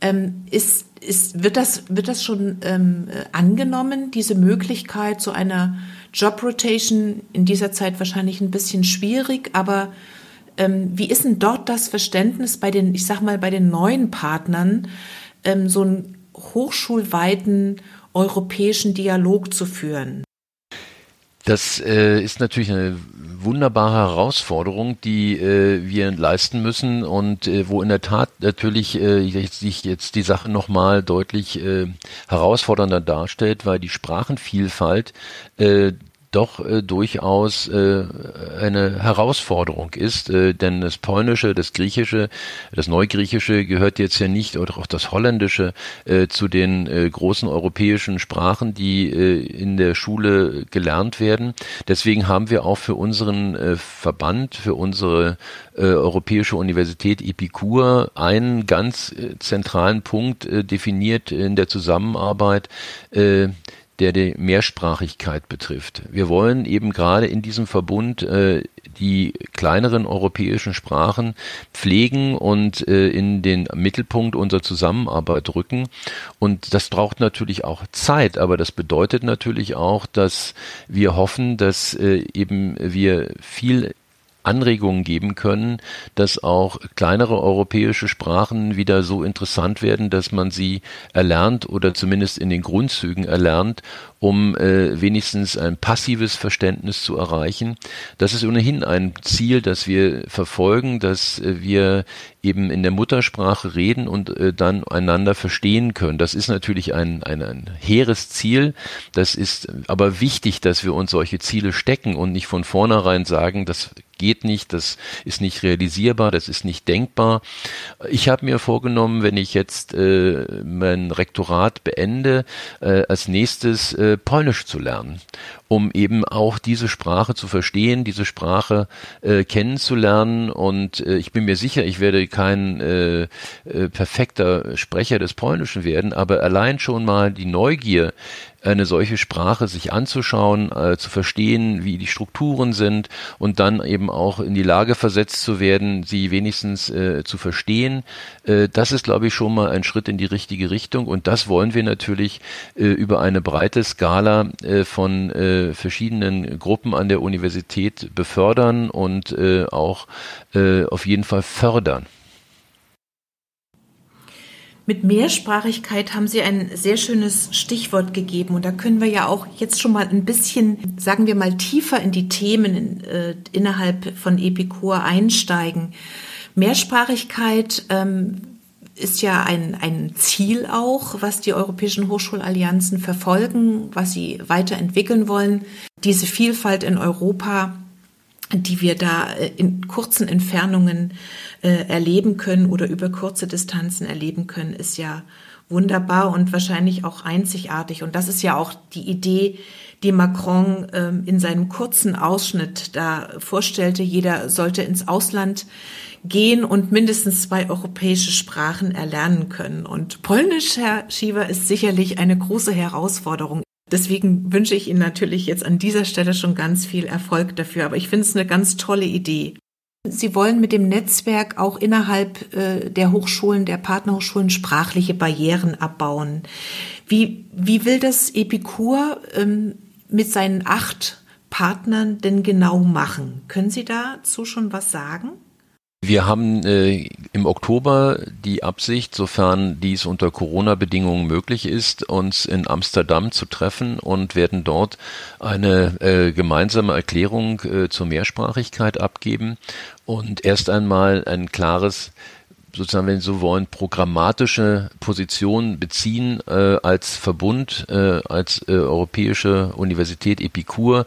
ähm, ist, ist, wird, das, wird das schon ähm, angenommen, diese Möglichkeit zu einer Job Rotation in dieser Zeit wahrscheinlich ein bisschen schwierig, aber wie ist denn dort das Verständnis bei den, ich sag mal, bei den neuen Partnern, ähm, so einen hochschulweiten europäischen Dialog zu führen? Das äh, ist natürlich eine wunderbare Herausforderung, die äh, wir leisten müssen und äh, wo in der Tat natürlich äh, sich jetzt die Sache nochmal deutlich äh, herausfordernder darstellt, weil die Sprachenvielfalt äh, doch äh, durchaus äh, eine Herausforderung ist, äh, denn das Polnische, das Griechische, das Neugriechische gehört jetzt ja nicht oder auch das Holländische äh, zu den äh, großen europäischen Sprachen, die äh, in der Schule gelernt werden. Deswegen haben wir auch für unseren äh, Verband, für unsere äh, Europäische Universität Epikur einen ganz äh, zentralen Punkt äh, definiert in der Zusammenarbeit. Äh, der die Mehrsprachigkeit betrifft. Wir wollen eben gerade in diesem Verbund äh, die kleineren europäischen Sprachen pflegen und äh, in den Mittelpunkt unserer Zusammenarbeit rücken. Und das braucht natürlich auch Zeit, aber das bedeutet natürlich auch, dass wir hoffen, dass äh, eben wir viel Anregungen geben können, dass auch kleinere europäische Sprachen wieder so interessant werden, dass man sie erlernt oder zumindest in den Grundzügen erlernt um äh, wenigstens ein passives Verständnis zu erreichen. Das ist ohnehin ein Ziel, das wir verfolgen, dass äh, wir eben in der Muttersprache reden und äh, dann einander verstehen können. Das ist natürlich ein, ein, ein hehres Ziel. Das ist aber wichtig, dass wir uns solche Ziele stecken und nicht von vornherein sagen, das geht nicht, das ist nicht realisierbar, das ist nicht denkbar. Ich habe mir vorgenommen, wenn ich jetzt äh, mein Rektorat beende, äh, als nächstes äh, Polnisch zu lernen um eben auch diese Sprache zu verstehen, diese Sprache äh, kennenzulernen. Und äh, ich bin mir sicher, ich werde kein äh, äh, perfekter Sprecher des Polnischen werden, aber allein schon mal die Neugier, eine solche Sprache sich anzuschauen, äh, zu verstehen, wie die Strukturen sind und dann eben auch in die Lage versetzt zu werden, sie wenigstens äh, zu verstehen. Äh, das ist, glaube ich, schon mal ein Schritt in die richtige Richtung und das wollen wir natürlich äh, über eine breite Skala äh, von äh, verschiedenen Gruppen an der Universität befördern und auch auf jeden Fall fördern. Mit Mehrsprachigkeit haben Sie ein sehr schönes Stichwort gegeben und da können wir ja auch jetzt schon mal ein bisschen, sagen wir mal, tiefer in die Themen äh, innerhalb von Epicur einsteigen. Mehrsprachigkeit ähm, ist ja ein, ein Ziel auch, was die europäischen Hochschulallianzen verfolgen, was sie weiterentwickeln wollen. Diese Vielfalt in Europa, die wir da äh, in kurzen Entfernungen äh, erleben können oder über kurze Distanzen erleben können, ist ja wunderbar und wahrscheinlich auch einzigartig. Und das ist ja auch die Idee, die Macron ähm, in seinem kurzen Ausschnitt da vorstellte. Jeder sollte ins Ausland gehen und mindestens zwei europäische Sprachen erlernen können. Und Polnisch, Herr Schieber, ist sicherlich eine große Herausforderung. Deswegen wünsche ich Ihnen natürlich jetzt an dieser Stelle schon ganz viel Erfolg dafür. Aber ich finde es eine ganz tolle Idee. Sie wollen mit dem Netzwerk auch innerhalb äh, der Hochschulen, der Partnerhochschulen sprachliche Barrieren abbauen. Wie, wie will das Epikur ähm, mit seinen acht Partnern denn genau machen? Können Sie dazu schon was sagen? Wir haben äh, im Oktober die Absicht, sofern dies unter Corona-Bedingungen möglich ist, uns in Amsterdam zu treffen und werden dort eine äh, gemeinsame Erklärung äh, zur Mehrsprachigkeit abgeben und erst einmal ein klares sozusagen, wenn Sie so wollen, programmatische Position beziehen äh, als Verbund, äh, als äh, Europäische Universität Epikur,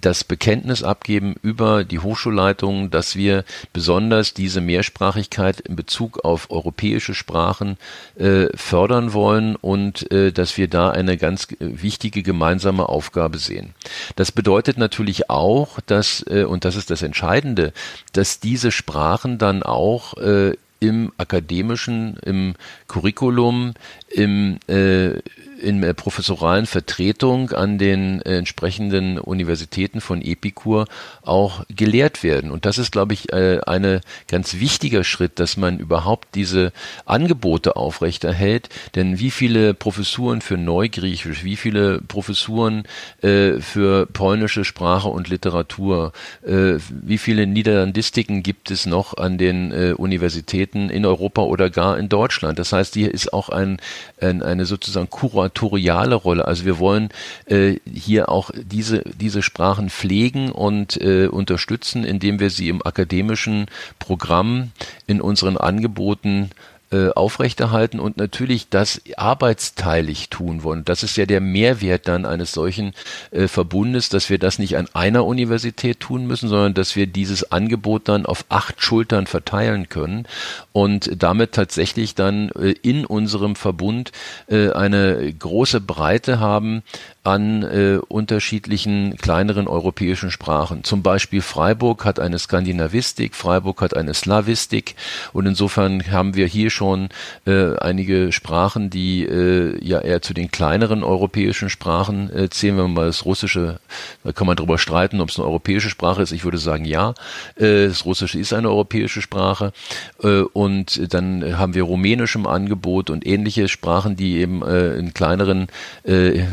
das Bekenntnis abgeben über die Hochschulleitungen, dass wir besonders diese Mehrsprachigkeit in Bezug auf europäische Sprachen äh, fördern wollen und äh, dass wir da eine ganz wichtige gemeinsame Aufgabe sehen. Das bedeutet natürlich auch, dass, äh, und das ist das Entscheidende, dass diese Sprachen dann auch äh, im akademischen, im Curriculum, im äh, in der professoralen Vertretung an den äh, entsprechenden Universitäten von Epikur auch gelehrt werden. Und das ist, glaube ich, äh, ein ganz wichtiger Schritt, dass man überhaupt diese Angebote aufrechterhält. Denn wie viele Professuren für Neugriechisch, wie viele Professuren äh, für polnische Sprache und Literatur, äh, wie viele Niederlandistiken gibt es noch an den äh, Universitäten in Europa oder gar in Deutschland? Das heißt, hier ist auch ein, ein eine sozusagen Kurator kuratoriale Rolle. Also wir wollen äh, hier auch diese, diese Sprachen pflegen und äh, unterstützen, indem wir sie im akademischen Programm in unseren Angeboten äh, aufrechterhalten und natürlich das arbeitsteilig tun wollen. Das ist ja der Mehrwert dann eines solchen äh, Verbundes, dass wir das nicht an einer Universität tun müssen, sondern dass wir dieses Angebot dann auf acht Schultern verteilen können und damit tatsächlich dann äh, in unserem Verbund äh, eine große Breite haben an äh, unterschiedlichen kleineren europäischen Sprachen. Zum Beispiel Freiburg hat eine Skandinavistik, Freiburg hat eine Slavistik und insofern haben wir hier schon äh, einige Sprachen, die äh, ja eher zu den kleineren europäischen Sprachen äh, zählen. Wenn man mal das Russische, da kann man darüber streiten, ob es eine europäische Sprache ist. Ich würde sagen, ja. Äh, das Russische ist eine europäische Sprache. Äh, und dann haben wir Rumänisch im Angebot und ähnliche Sprachen, die eben äh, in kleineren äh,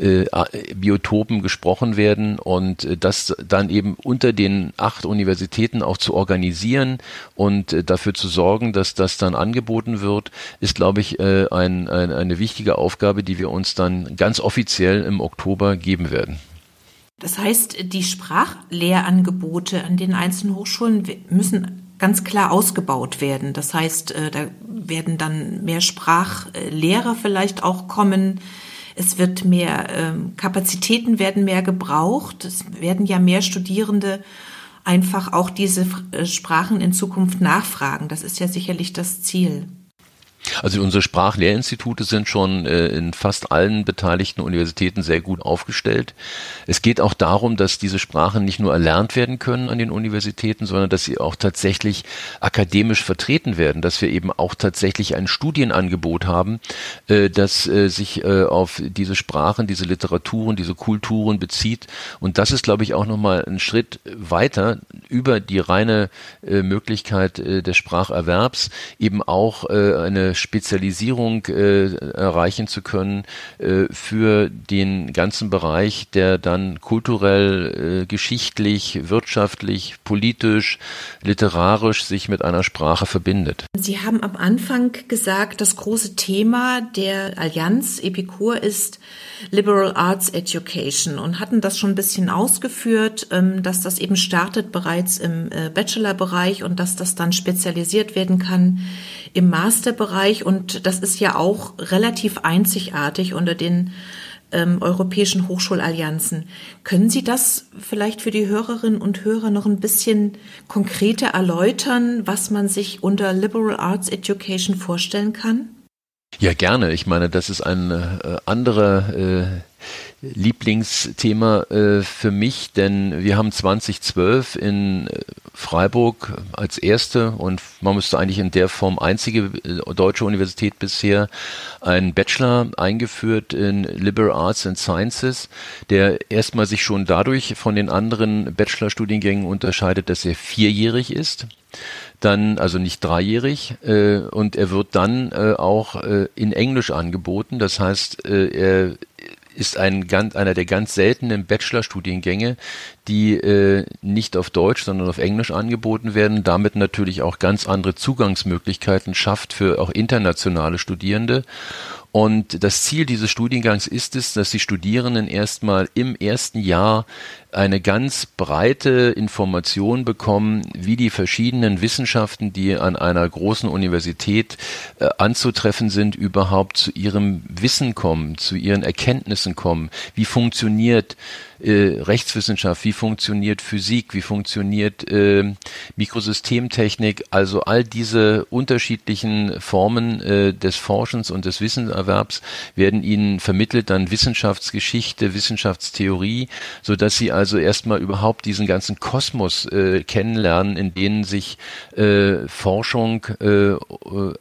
äh, Biotopen gesprochen werden und äh, das dann eben unter den acht Universitäten auch zu organisieren und äh, dafür zu sorgen, dass das dann angeboten wird, ist, glaube ich, äh, ein, ein, eine wichtige Aufgabe, die wir uns dann ganz offiziell im Oktober geben werden. Das heißt, die Sprachlehrangebote an den einzelnen Hochschulen müssen ganz klar ausgebaut werden. Das heißt, äh, da werden dann mehr Sprachlehrer vielleicht auch kommen, es wird mehr, ähm, Kapazitäten werden mehr gebraucht. Es werden ja mehr Studierende einfach auch diese äh, Sprachen in Zukunft nachfragen. Das ist ja sicherlich das Ziel. Also unsere Sprachlehrinstitute sind schon äh, in fast allen beteiligten Universitäten sehr gut aufgestellt. Es geht auch darum, dass diese Sprachen nicht nur erlernt werden können an den Universitäten, sondern dass sie auch tatsächlich akademisch vertreten werden, dass wir eben auch tatsächlich ein Studienangebot haben, äh, das äh, sich äh, auf diese Sprachen, diese Literaturen, diese Kulturen bezieht. Und das ist, glaube ich, auch nochmal ein Schritt weiter über die reine äh, Möglichkeit äh, des Spracherwerbs, eben auch eine Spezialisierung äh, erreichen zu können äh, für den ganzen Bereich, der dann kulturell, äh, geschichtlich, wirtschaftlich, politisch, literarisch sich mit einer Sprache verbindet. Sie haben am Anfang gesagt, das große Thema der Allianz Epikur ist Liberal Arts Education und hatten das schon ein bisschen ausgeführt, ähm, dass das eben startet bereits im Bachelorbereich und dass das dann spezialisiert werden kann im Masterbereich. Und das ist ja auch relativ einzigartig unter den ähm, europäischen Hochschulallianzen. Können Sie das vielleicht für die Hörerinnen und Hörer noch ein bisschen konkreter erläutern, was man sich unter Liberal Arts Education vorstellen kann? Ja, gerne. Ich meine, das ist ein äh, anderer äh, Lieblingsthema äh, für mich, denn wir haben 2012 in äh, Freiburg als erste und man müsste eigentlich in der Form einzige äh, deutsche Universität bisher einen Bachelor eingeführt in Liberal Arts and Sciences, der erstmal sich schon dadurch von den anderen Bachelorstudiengängen unterscheidet, dass er vierjährig ist dann also nicht dreijährig äh, und er wird dann äh, auch äh, in Englisch angeboten. Das heißt, äh, er ist ein einer der ganz seltenen Bachelorstudiengänge, die äh, nicht auf Deutsch, sondern auf Englisch angeboten werden, damit natürlich auch ganz andere Zugangsmöglichkeiten schafft für auch internationale Studierende. Und das Ziel dieses Studiengangs ist es, dass die Studierenden erstmal im ersten Jahr eine ganz breite Information bekommen, wie die verschiedenen Wissenschaften, die an einer großen Universität äh, anzutreffen sind, überhaupt zu ihrem Wissen kommen, zu ihren Erkenntnissen kommen. Wie funktioniert äh, Rechtswissenschaft, wie funktioniert Physik, wie funktioniert äh, Mikrosystemtechnik, also all diese unterschiedlichen Formen äh, des Forschens und des Wissenserwerbs werden ihnen vermittelt, dann Wissenschaftsgeschichte, Wissenschaftstheorie, so sie also erstmal überhaupt diesen ganzen Kosmos äh, kennenlernen, in denen sich äh, Forschung äh,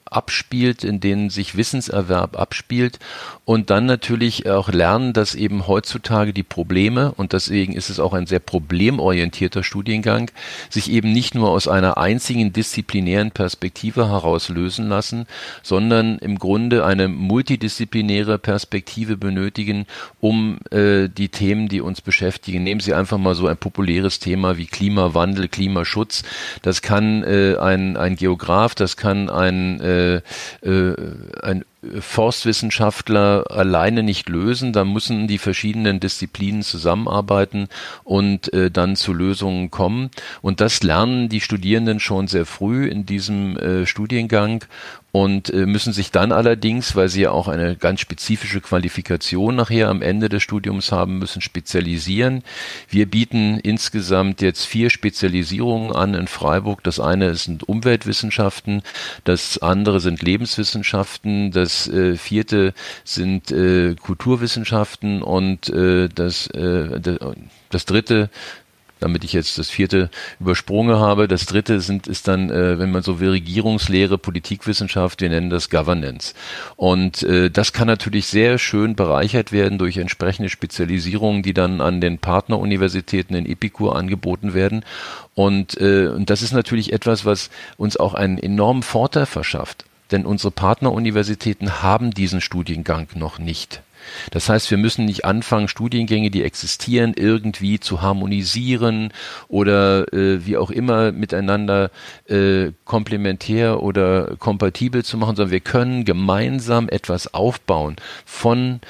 abspielt, in denen sich Wissenserwerb abspielt und dann natürlich auch lernen, dass eben heutzutage die Probleme, und deswegen ist es auch ein sehr problemorientierter Studiengang, sich eben nicht nur aus einer einzigen disziplinären Perspektive heraus lösen lassen, sondern im Grunde eine multidisziplinäre Perspektive benötigen, um äh, die Themen, die uns beschäftigen. Nehmen Sie einfach mal so ein populäres Thema wie Klimawandel, Klimaschutz. Das kann äh, ein, ein Geograf, das kann ein, äh, äh, ein Forstwissenschaftler alleine nicht lösen. Da müssen die verschiedenen Disziplinen zusammenarbeiten und äh, dann zu Lösungen kommen. Und das lernen die Studierenden schon sehr früh in diesem äh, Studiengang und äh, müssen sich dann allerdings, weil sie ja auch eine ganz spezifische Qualifikation nachher am Ende des Studiums haben müssen, spezialisieren. Wir bieten insgesamt jetzt vier Spezialisierungen an in Freiburg. Das eine sind Umweltwissenschaften, das andere sind Lebenswissenschaften, das äh, vierte sind äh, Kulturwissenschaften und äh, das, äh, das dritte damit ich jetzt das vierte übersprungen habe. Das dritte sind, ist dann, äh, wenn man so will, Regierungslehre, Politikwissenschaft, wir nennen das Governance. Und äh, das kann natürlich sehr schön bereichert werden durch entsprechende Spezialisierungen, die dann an den Partneruniversitäten in Epikur angeboten werden. Und, äh, und das ist natürlich etwas, was uns auch einen enormen Vorteil verschafft. Denn unsere Partneruniversitäten haben diesen Studiengang noch nicht. Das heißt, wir müssen nicht anfangen, Studiengänge, die existieren, irgendwie zu harmonisieren oder äh, wie auch immer miteinander äh, komplementär oder kompatibel zu machen, sondern wir können gemeinsam etwas aufbauen von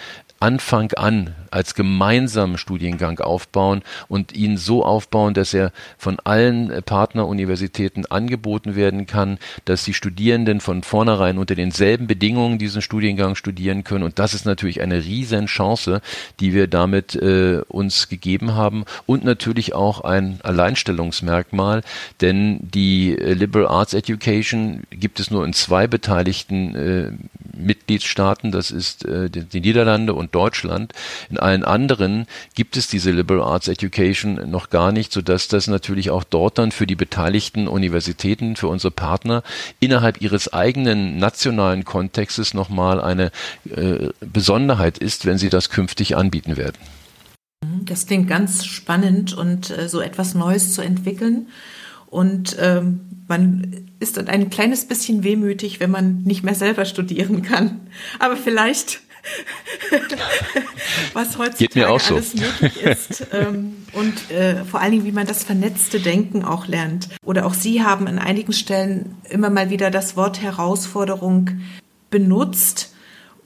Anfang an als gemeinsamen Studiengang aufbauen und ihn so aufbauen, dass er von allen Partneruniversitäten angeboten werden kann, dass die Studierenden von vornherein unter denselben Bedingungen diesen Studiengang studieren können. Und das ist natürlich eine riesen Chance, die wir damit äh, uns gegeben haben und natürlich auch ein Alleinstellungsmerkmal, denn die äh, Liberal Arts Education gibt es nur in zwei beteiligten äh, Mitgliedstaaten, das ist äh, die Niederlande und Deutschland. In allen anderen gibt es diese Liberal Arts Education noch gar nicht, sodass das natürlich auch dort dann für die beteiligten Universitäten, für unsere Partner innerhalb ihres eigenen nationalen Kontextes nochmal eine äh, Besonderheit ist, wenn sie das künftig anbieten werden. Das klingt ganz spannend und äh, so etwas Neues zu entwickeln. Und ähm, man ist ein kleines bisschen wehmütig, wenn man nicht mehr selber studieren kann. Aber vielleicht was heutzutage alles so. möglich ist ähm, und äh, vor allen Dingen, wie man das vernetzte Denken auch lernt. Oder auch Sie haben an einigen Stellen immer mal wieder das Wort Herausforderung benutzt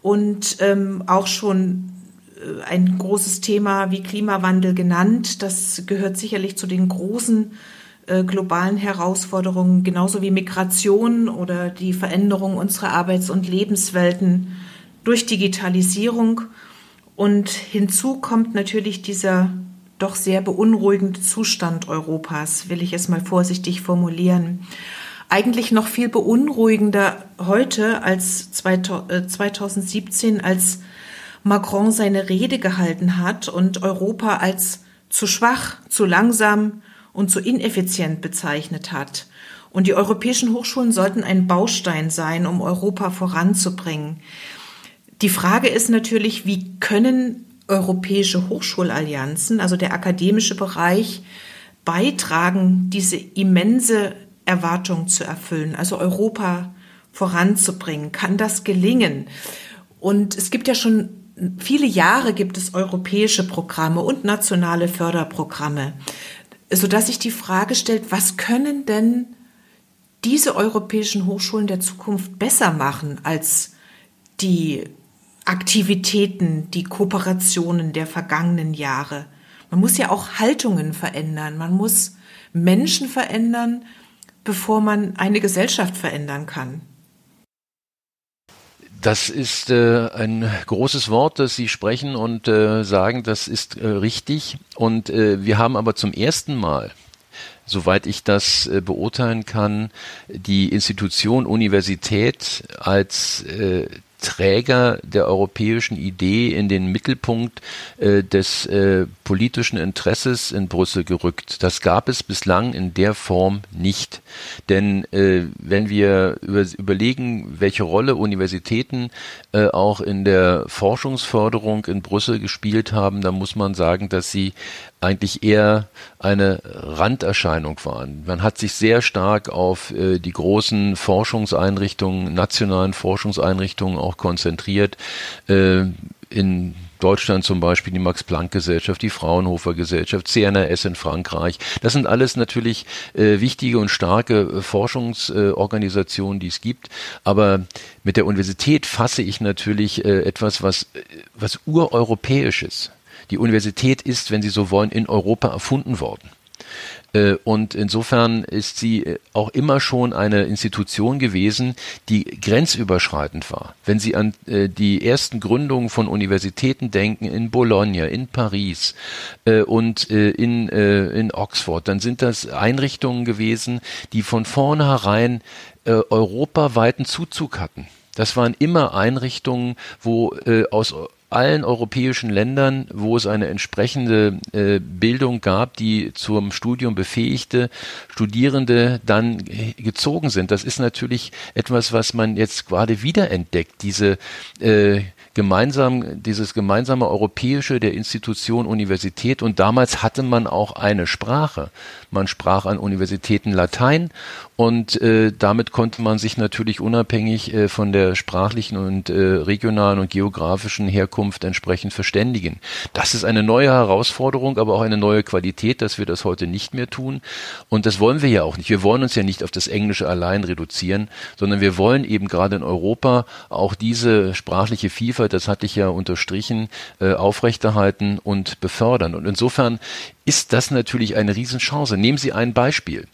und ähm, auch schon äh, ein großes Thema wie Klimawandel genannt. Das gehört sicherlich zu den großen äh, globalen Herausforderungen, genauso wie Migration oder die Veränderung unserer Arbeits- und Lebenswelten durch Digitalisierung. Und hinzu kommt natürlich dieser doch sehr beunruhigende Zustand Europas, will ich es mal vorsichtig formulieren. Eigentlich noch viel beunruhigender heute als 2017, äh, als Macron seine Rede gehalten hat und Europa als zu schwach, zu langsam und zu ineffizient bezeichnet hat. Und die europäischen Hochschulen sollten ein Baustein sein, um Europa voranzubringen. Die Frage ist natürlich, wie können europäische Hochschulallianzen, also der akademische Bereich, beitragen, diese immense Erwartung zu erfüllen, also Europa voranzubringen? Kann das gelingen? Und es gibt ja schon viele Jahre gibt es europäische Programme und nationale Förderprogramme, sodass sich die Frage stellt, was können denn diese europäischen Hochschulen der Zukunft besser machen als die Aktivitäten, die Kooperationen der vergangenen Jahre. Man muss ja auch Haltungen verändern, man muss Menschen verändern, bevor man eine Gesellschaft verändern kann. Das ist äh, ein großes Wort, das Sie sprechen und äh, sagen, das ist äh, richtig. Und äh, wir haben aber zum ersten Mal soweit ich das äh, beurteilen kann, die Institution Universität als äh, Träger der europäischen Idee in den Mittelpunkt äh, des äh, politischen Interesses in Brüssel gerückt. Das gab es bislang in der Form nicht. Denn äh, wenn wir über, überlegen, welche Rolle Universitäten äh, auch in der Forschungsförderung in Brüssel gespielt haben, dann muss man sagen, dass sie eigentlich eher eine Randerscheinung waren. Man hat sich sehr stark auf äh, die großen Forschungseinrichtungen, nationalen Forschungseinrichtungen auch konzentriert. Äh, in Deutschland zum Beispiel die Max-Planck-Gesellschaft, die Fraunhofer Gesellschaft, CNRS in Frankreich. Das sind alles natürlich äh, wichtige und starke äh, Forschungsorganisationen, die es gibt. Aber mit der Universität fasse ich natürlich äh, etwas, was, äh, was ureuropäisches. Die Universität ist, wenn Sie so wollen, in Europa erfunden worden. Äh, und insofern ist sie äh, auch immer schon eine Institution gewesen, die grenzüberschreitend war. Wenn Sie an äh, die ersten Gründungen von Universitäten denken, in Bologna, in Paris und in, in Oxford, dann sind das Einrichtungen gewesen, die von vornherein europaweiten Zuzug hatten. Das waren immer Einrichtungen, wo aus allen europäischen Ländern, wo es eine entsprechende äh, Bildung gab, die zum Studium befähigte Studierende dann gezogen sind. Das ist natürlich etwas, was man jetzt gerade wiederentdeckt, diese äh, gemeinsam, dieses gemeinsame europäische der Institution Universität und damals hatte man auch eine Sprache. Man sprach an Universitäten Latein und äh, damit konnte man sich natürlich unabhängig äh, von der sprachlichen und äh, regionalen und geografischen Herkunft entsprechend verständigen. Das ist eine neue Herausforderung, aber auch eine neue Qualität, dass wir das heute nicht mehr tun. Und das wollen wir ja auch nicht. Wir wollen uns ja nicht auf das Englische allein reduzieren, sondern wir wollen eben gerade in Europa auch diese sprachliche Vielfalt, das hatte ich ja unterstrichen, äh, aufrechterhalten und befördern. Und insofern ist das natürlich eine Riesenchance. Nehmen Sie ein Beispiel.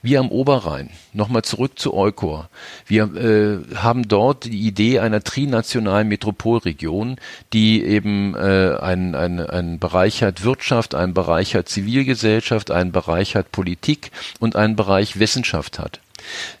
Wir am Oberrhein, nochmal zurück zu Eukor. Wir äh, haben dort die Idee einer trinationalen Metropolregion, die eben äh, einen ein Bereich hat Wirtschaft, einen Bereich hat Zivilgesellschaft, einen Bereich hat Politik und einen Bereich Wissenschaft hat.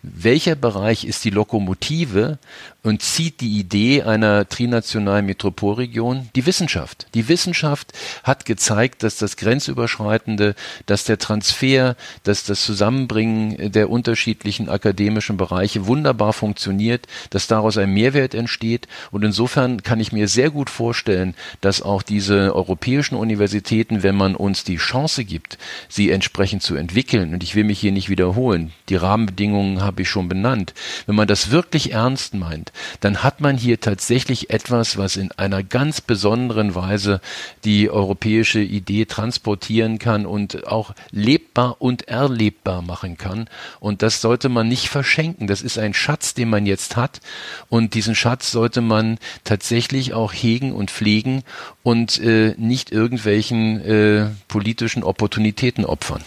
Welcher Bereich ist die Lokomotive und zieht die Idee einer trinationalen Metropolregion? Die Wissenschaft. Die Wissenschaft hat gezeigt, dass das Grenzüberschreitende, dass der Transfer, dass das Zusammenbringen der unterschiedlichen akademischen Bereiche wunderbar funktioniert, dass daraus ein Mehrwert entsteht. Und insofern kann ich mir sehr gut vorstellen, dass auch diese europäischen Universitäten, wenn man uns die Chance gibt, sie entsprechend zu entwickeln, und ich will mich hier nicht wiederholen, die Rahmenbedingungen habe ich schon benannt, wenn man das wirklich ernst meint, dann hat man hier tatsächlich etwas, was in einer ganz besonderen Weise die europäische Idee transportieren kann und auch lebbar und erlebbar machen kann. Und das sollte man nicht verschenken. Das ist ein Schatz, den man jetzt hat. Und diesen Schatz sollte man tatsächlich auch hegen und pflegen und äh, nicht irgendwelchen äh, politischen Opportunitäten opfern.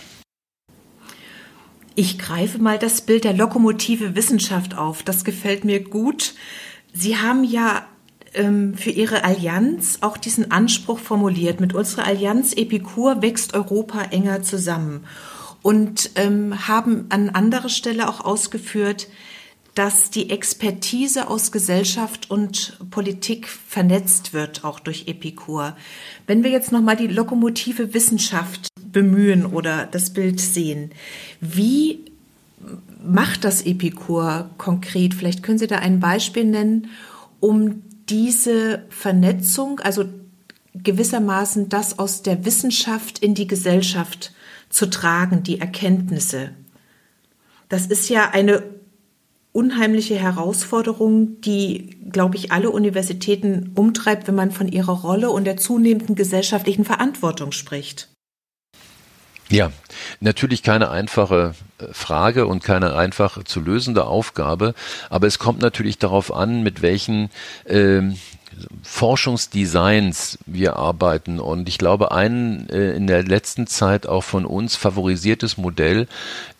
Ich greife mal das Bild der Lokomotive Wissenschaft auf. Das gefällt mir gut. Sie haben ja ähm, für Ihre Allianz auch diesen Anspruch formuliert. Mit unserer Allianz Epikur wächst Europa enger zusammen. Und ähm, haben an anderer Stelle auch ausgeführt, dass die Expertise aus Gesellschaft und Politik vernetzt wird, auch durch Epikur. Wenn wir jetzt nochmal die Lokomotive Wissenschaft bemühen oder das Bild sehen, wie macht das Epikur konkret? Vielleicht können Sie da ein Beispiel nennen, um diese Vernetzung, also gewissermaßen das aus der Wissenschaft in die Gesellschaft zu tragen, die Erkenntnisse. Das ist ja eine unheimliche Herausforderung, die, glaube ich, alle Universitäten umtreibt, wenn man von ihrer Rolle und der zunehmenden gesellschaftlichen Verantwortung spricht. Ja, natürlich keine einfache äh, Frage und keine einfach zu lösende Aufgabe, aber es kommt natürlich darauf an, mit welchen ähm, Forschungsdesigns wir arbeiten. Und ich glaube, ein äh, in der letzten Zeit auch von uns favorisiertes Modell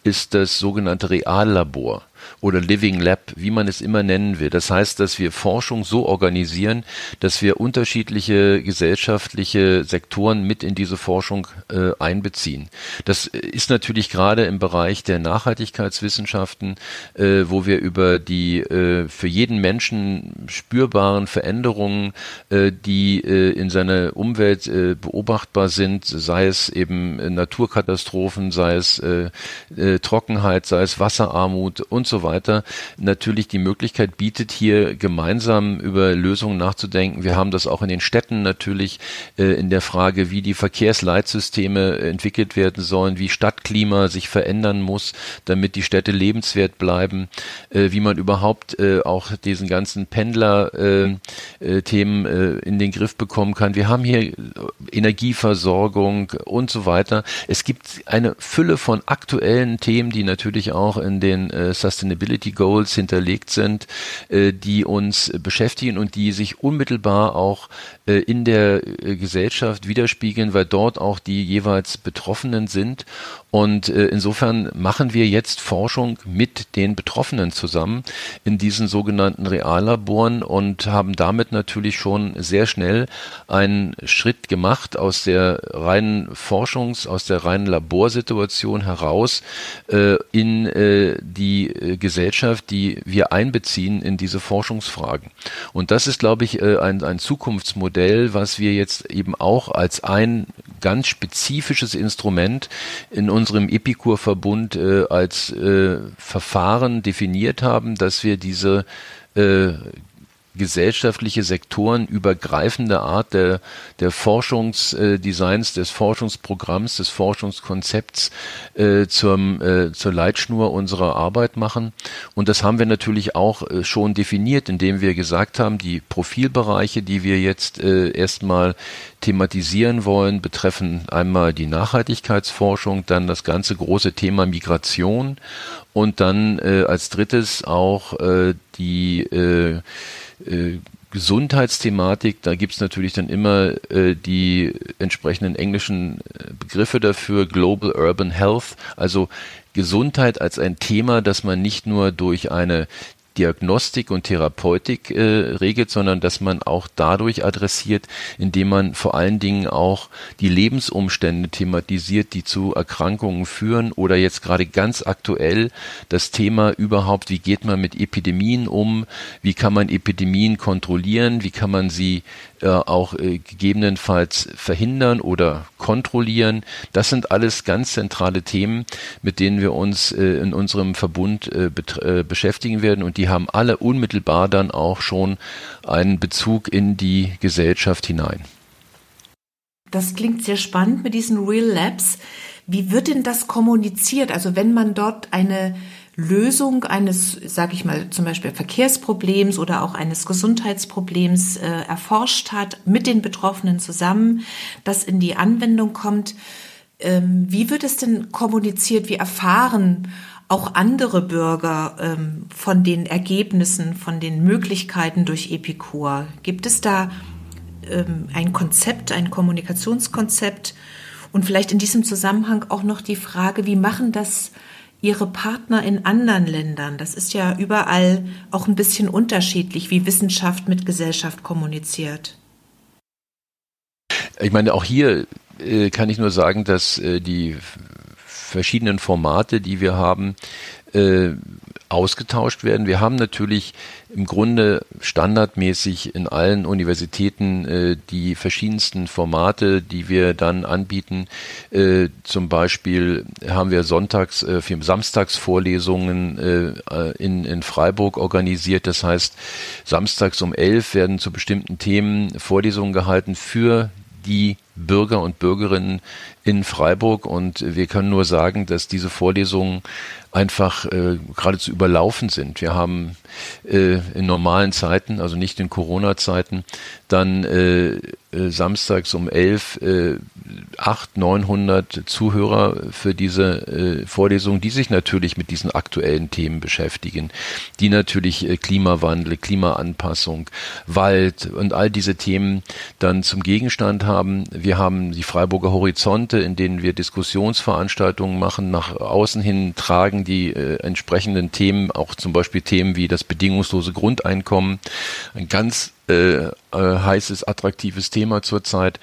ist das sogenannte Reallabor oder Living Lab, wie man es immer nennen will. Das heißt, dass wir Forschung so organisieren, dass wir unterschiedliche gesellschaftliche Sektoren mit in diese Forschung äh, einbeziehen. Das ist natürlich gerade im Bereich der Nachhaltigkeitswissenschaften, äh, wo wir über die äh, für jeden Menschen spürbaren Veränderungen, äh, die äh, in seiner Umwelt äh, beobachtbar sind, sei es eben Naturkatastrophen, sei es Trockenheit, sei es Wasserarmut und so weiter, natürlich die Möglichkeit bietet, hier gemeinsam über Lösungen nachzudenken. Wir haben das auch in den Städten natürlich äh, in der Frage, wie die Verkehrsleitsysteme entwickelt werden sollen, wie Stadtklima sich verändern muss, damit die Städte lebenswert bleiben, äh, wie man überhaupt äh, auch diesen ganzen Pendler-Themen äh, äh, in den Griff bekommen kann. Wir haben hier Energieversorgung und so weiter. Es gibt eine Fülle von aktuellen Themen, die natürlich auch in den äh, Sustainability Goals hinterlegt sind, äh, die uns beschäftigen und die sich unmittelbar auch äh, in der äh, Gesellschaft widerspiegeln, weil dort auch die jeweils Betroffenen sind. Und insofern machen wir jetzt Forschung mit den Betroffenen zusammen in diesen sogenannten Reallaboren und haben damit natürlich schon sehr schnell einen Schritt gemacht aus der reinen Forschungs-, aus der reinen Laborsituation heraus äh, in äh, die Gesellschaft, die wir einbeziehen in diese Forschungsfragen. Und das ist, glaube ich, äh, ein, ein Zukunftsmodell, was wir jetzt eben auch als ein ganz spezifisches Instrument in unserem Epikur-Verbund äh, als äh, Verfahren definiert haben, dass wir diese gesellschaftliche Sektoren übergreifende Art der, der Forschungsdesigns, des Forschungsprogramms, des Forschungskonzepts äh, zum, äh, zur Leitschnur unserer Arbeit machen. Und das haben wir natürlich auch äh, schon definiert, indem wir gesagt haben, die Profilbereiche, die wir jetzt äh, erstmal thematisieren wollen, betreffen einmal die Nachhaltigkeitsforschung, dann das ganze große Thema Migration und dann äh, als drittes auch äh, die äh, äh, Gesundheitsthematik, da gibt's natürlich dann immer äh, die entsprechenden englischen äh, Begriffe dafür, Global Urban Health, also Gesundheit als ein Thema, das man nicht nur durch eine Diagnostik und Therapeutik äh, regelt, sondern dass man auch dadurch adressiert, indem man vor allen Dingen auch die Lebensumstände thematisiert, die zu Erkrankungen führen oder jetzt gerade ganz aktuell das Thema überhaupt, wie geht man mit Epidemien um, wie kann man Epidemien kontrollieren, wie kann man sie äh, auch äh, gegebenenfalls verhindern oder kontrollieren. Das sind alles ganz zentrale Themen, mit denen wir uns äh, in unserem Verbund äh, äh, beschäftigen werden und die haben alle unmittelbar dann auch schon einen Bezug in die Gesellschaft hinein. Das klingt sehr spannend mit diesen Real Labs. Wie wird denn das kommuniziert? Also wenn man dort eine Lösung eines, sage ich mal, zum Beispiel Verkehrsproblems oder auch eines Gesundheitsproblems äh, erforscht hat, mit den Betroffenen zusammen, das in die Anwendung kommt. Ähm, wie wird es denn kommuniziert? Wie erfahren auch andere Bürger ähm, von den Ergebnissen, von den Möglichkeiten durch Epikur? Gibt es da ähm, ein Konzept, ein Kommunikationskonzept? Und vielleicht in diesem Zusammenhang auch noch die Frage, wie machen das ihre Partner in anderen Ländern? Das ist ja überall auch ein bisschen unterschiedlich, wie Wissenschaft mit Gesellschaft kommuniziert. Ich meine, auch hier äh, kann ich nur sagen, dass äh, die verschiedenen Formate, die wir haben, äh, ausgetauscht werden. Wir haben natürlich im Grunde standardmäßig in allen Universitäten äh, die verschiedensten Formate, die wir dann anbieten. Äh, zum Beispiel haben wir sonntags, äh, Samstagsvorlesungen äh, in, in Freiburg organisiert. Das heißt, samstags um elf werden zu bestimmten Themen Vorlesungen gehalten für die Bürger und Bürgerinnen in Freiburg und wir können nur sagen, dass diese Vorlesungen einfach äh, geradezu überlaufen sind. Wir haben äh, in normalen Zeiten, also nicht in Corona-Zeiten, dann äh, äh, samstags um elf äh, 800, 900 Zuhörer für diese äh, Vorlesung, die sich natürlich mit diesen aktuellen Themen beschäftigen, die natürlich äh, Klimawandel, Klimaanpassung, Wald und all diese Themen dann zum Gegenstand haben. Wir haben die Freiburger Horizonte, in denen wir Diskussionsveranstaltungen machen, nach außen hin tragen die äh, entsprechenden Themen, auch zum Beispiel Themen wie das bedingungslose Grundeinkommen, ein ganz äh, äh, heißes, attraktives Thema zurzeit.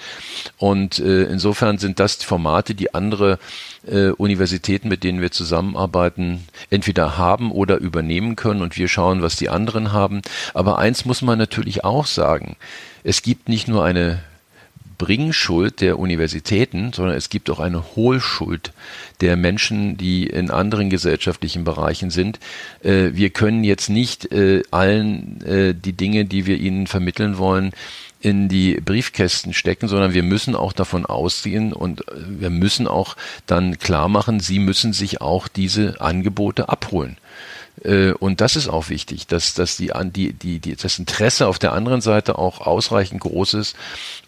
Und äh, insofern sind das Formate, die andere äh, Universitäten, mit denen wir zusammenarbeiten, entweder haben oder übernehmen können. Und wir schauen, was die anderen haben. Aber eins muss man natürlich auch sagen. Es gibt nicht nur eine Bringschuld der Universitäten, sondern es gibt auch eine Hohlschuld der Menschen, die in anderen gesellschaftlichen Bereichen sind. Äh, wir können jetzt nicht äh, allen äh, die Dinge, die wir ihnen vermitteln wollen, in die Briefkästen stecken, sondern wir müssen auch davon ausgehen und wir müssen auch dann klar machen, sie müssen sich auch diese Angebote abholen. Äh, und das ist auch wichtig, dass, dass die, die, die, die, das Interesse auf der anderen Seite auch ausreichend groß ist,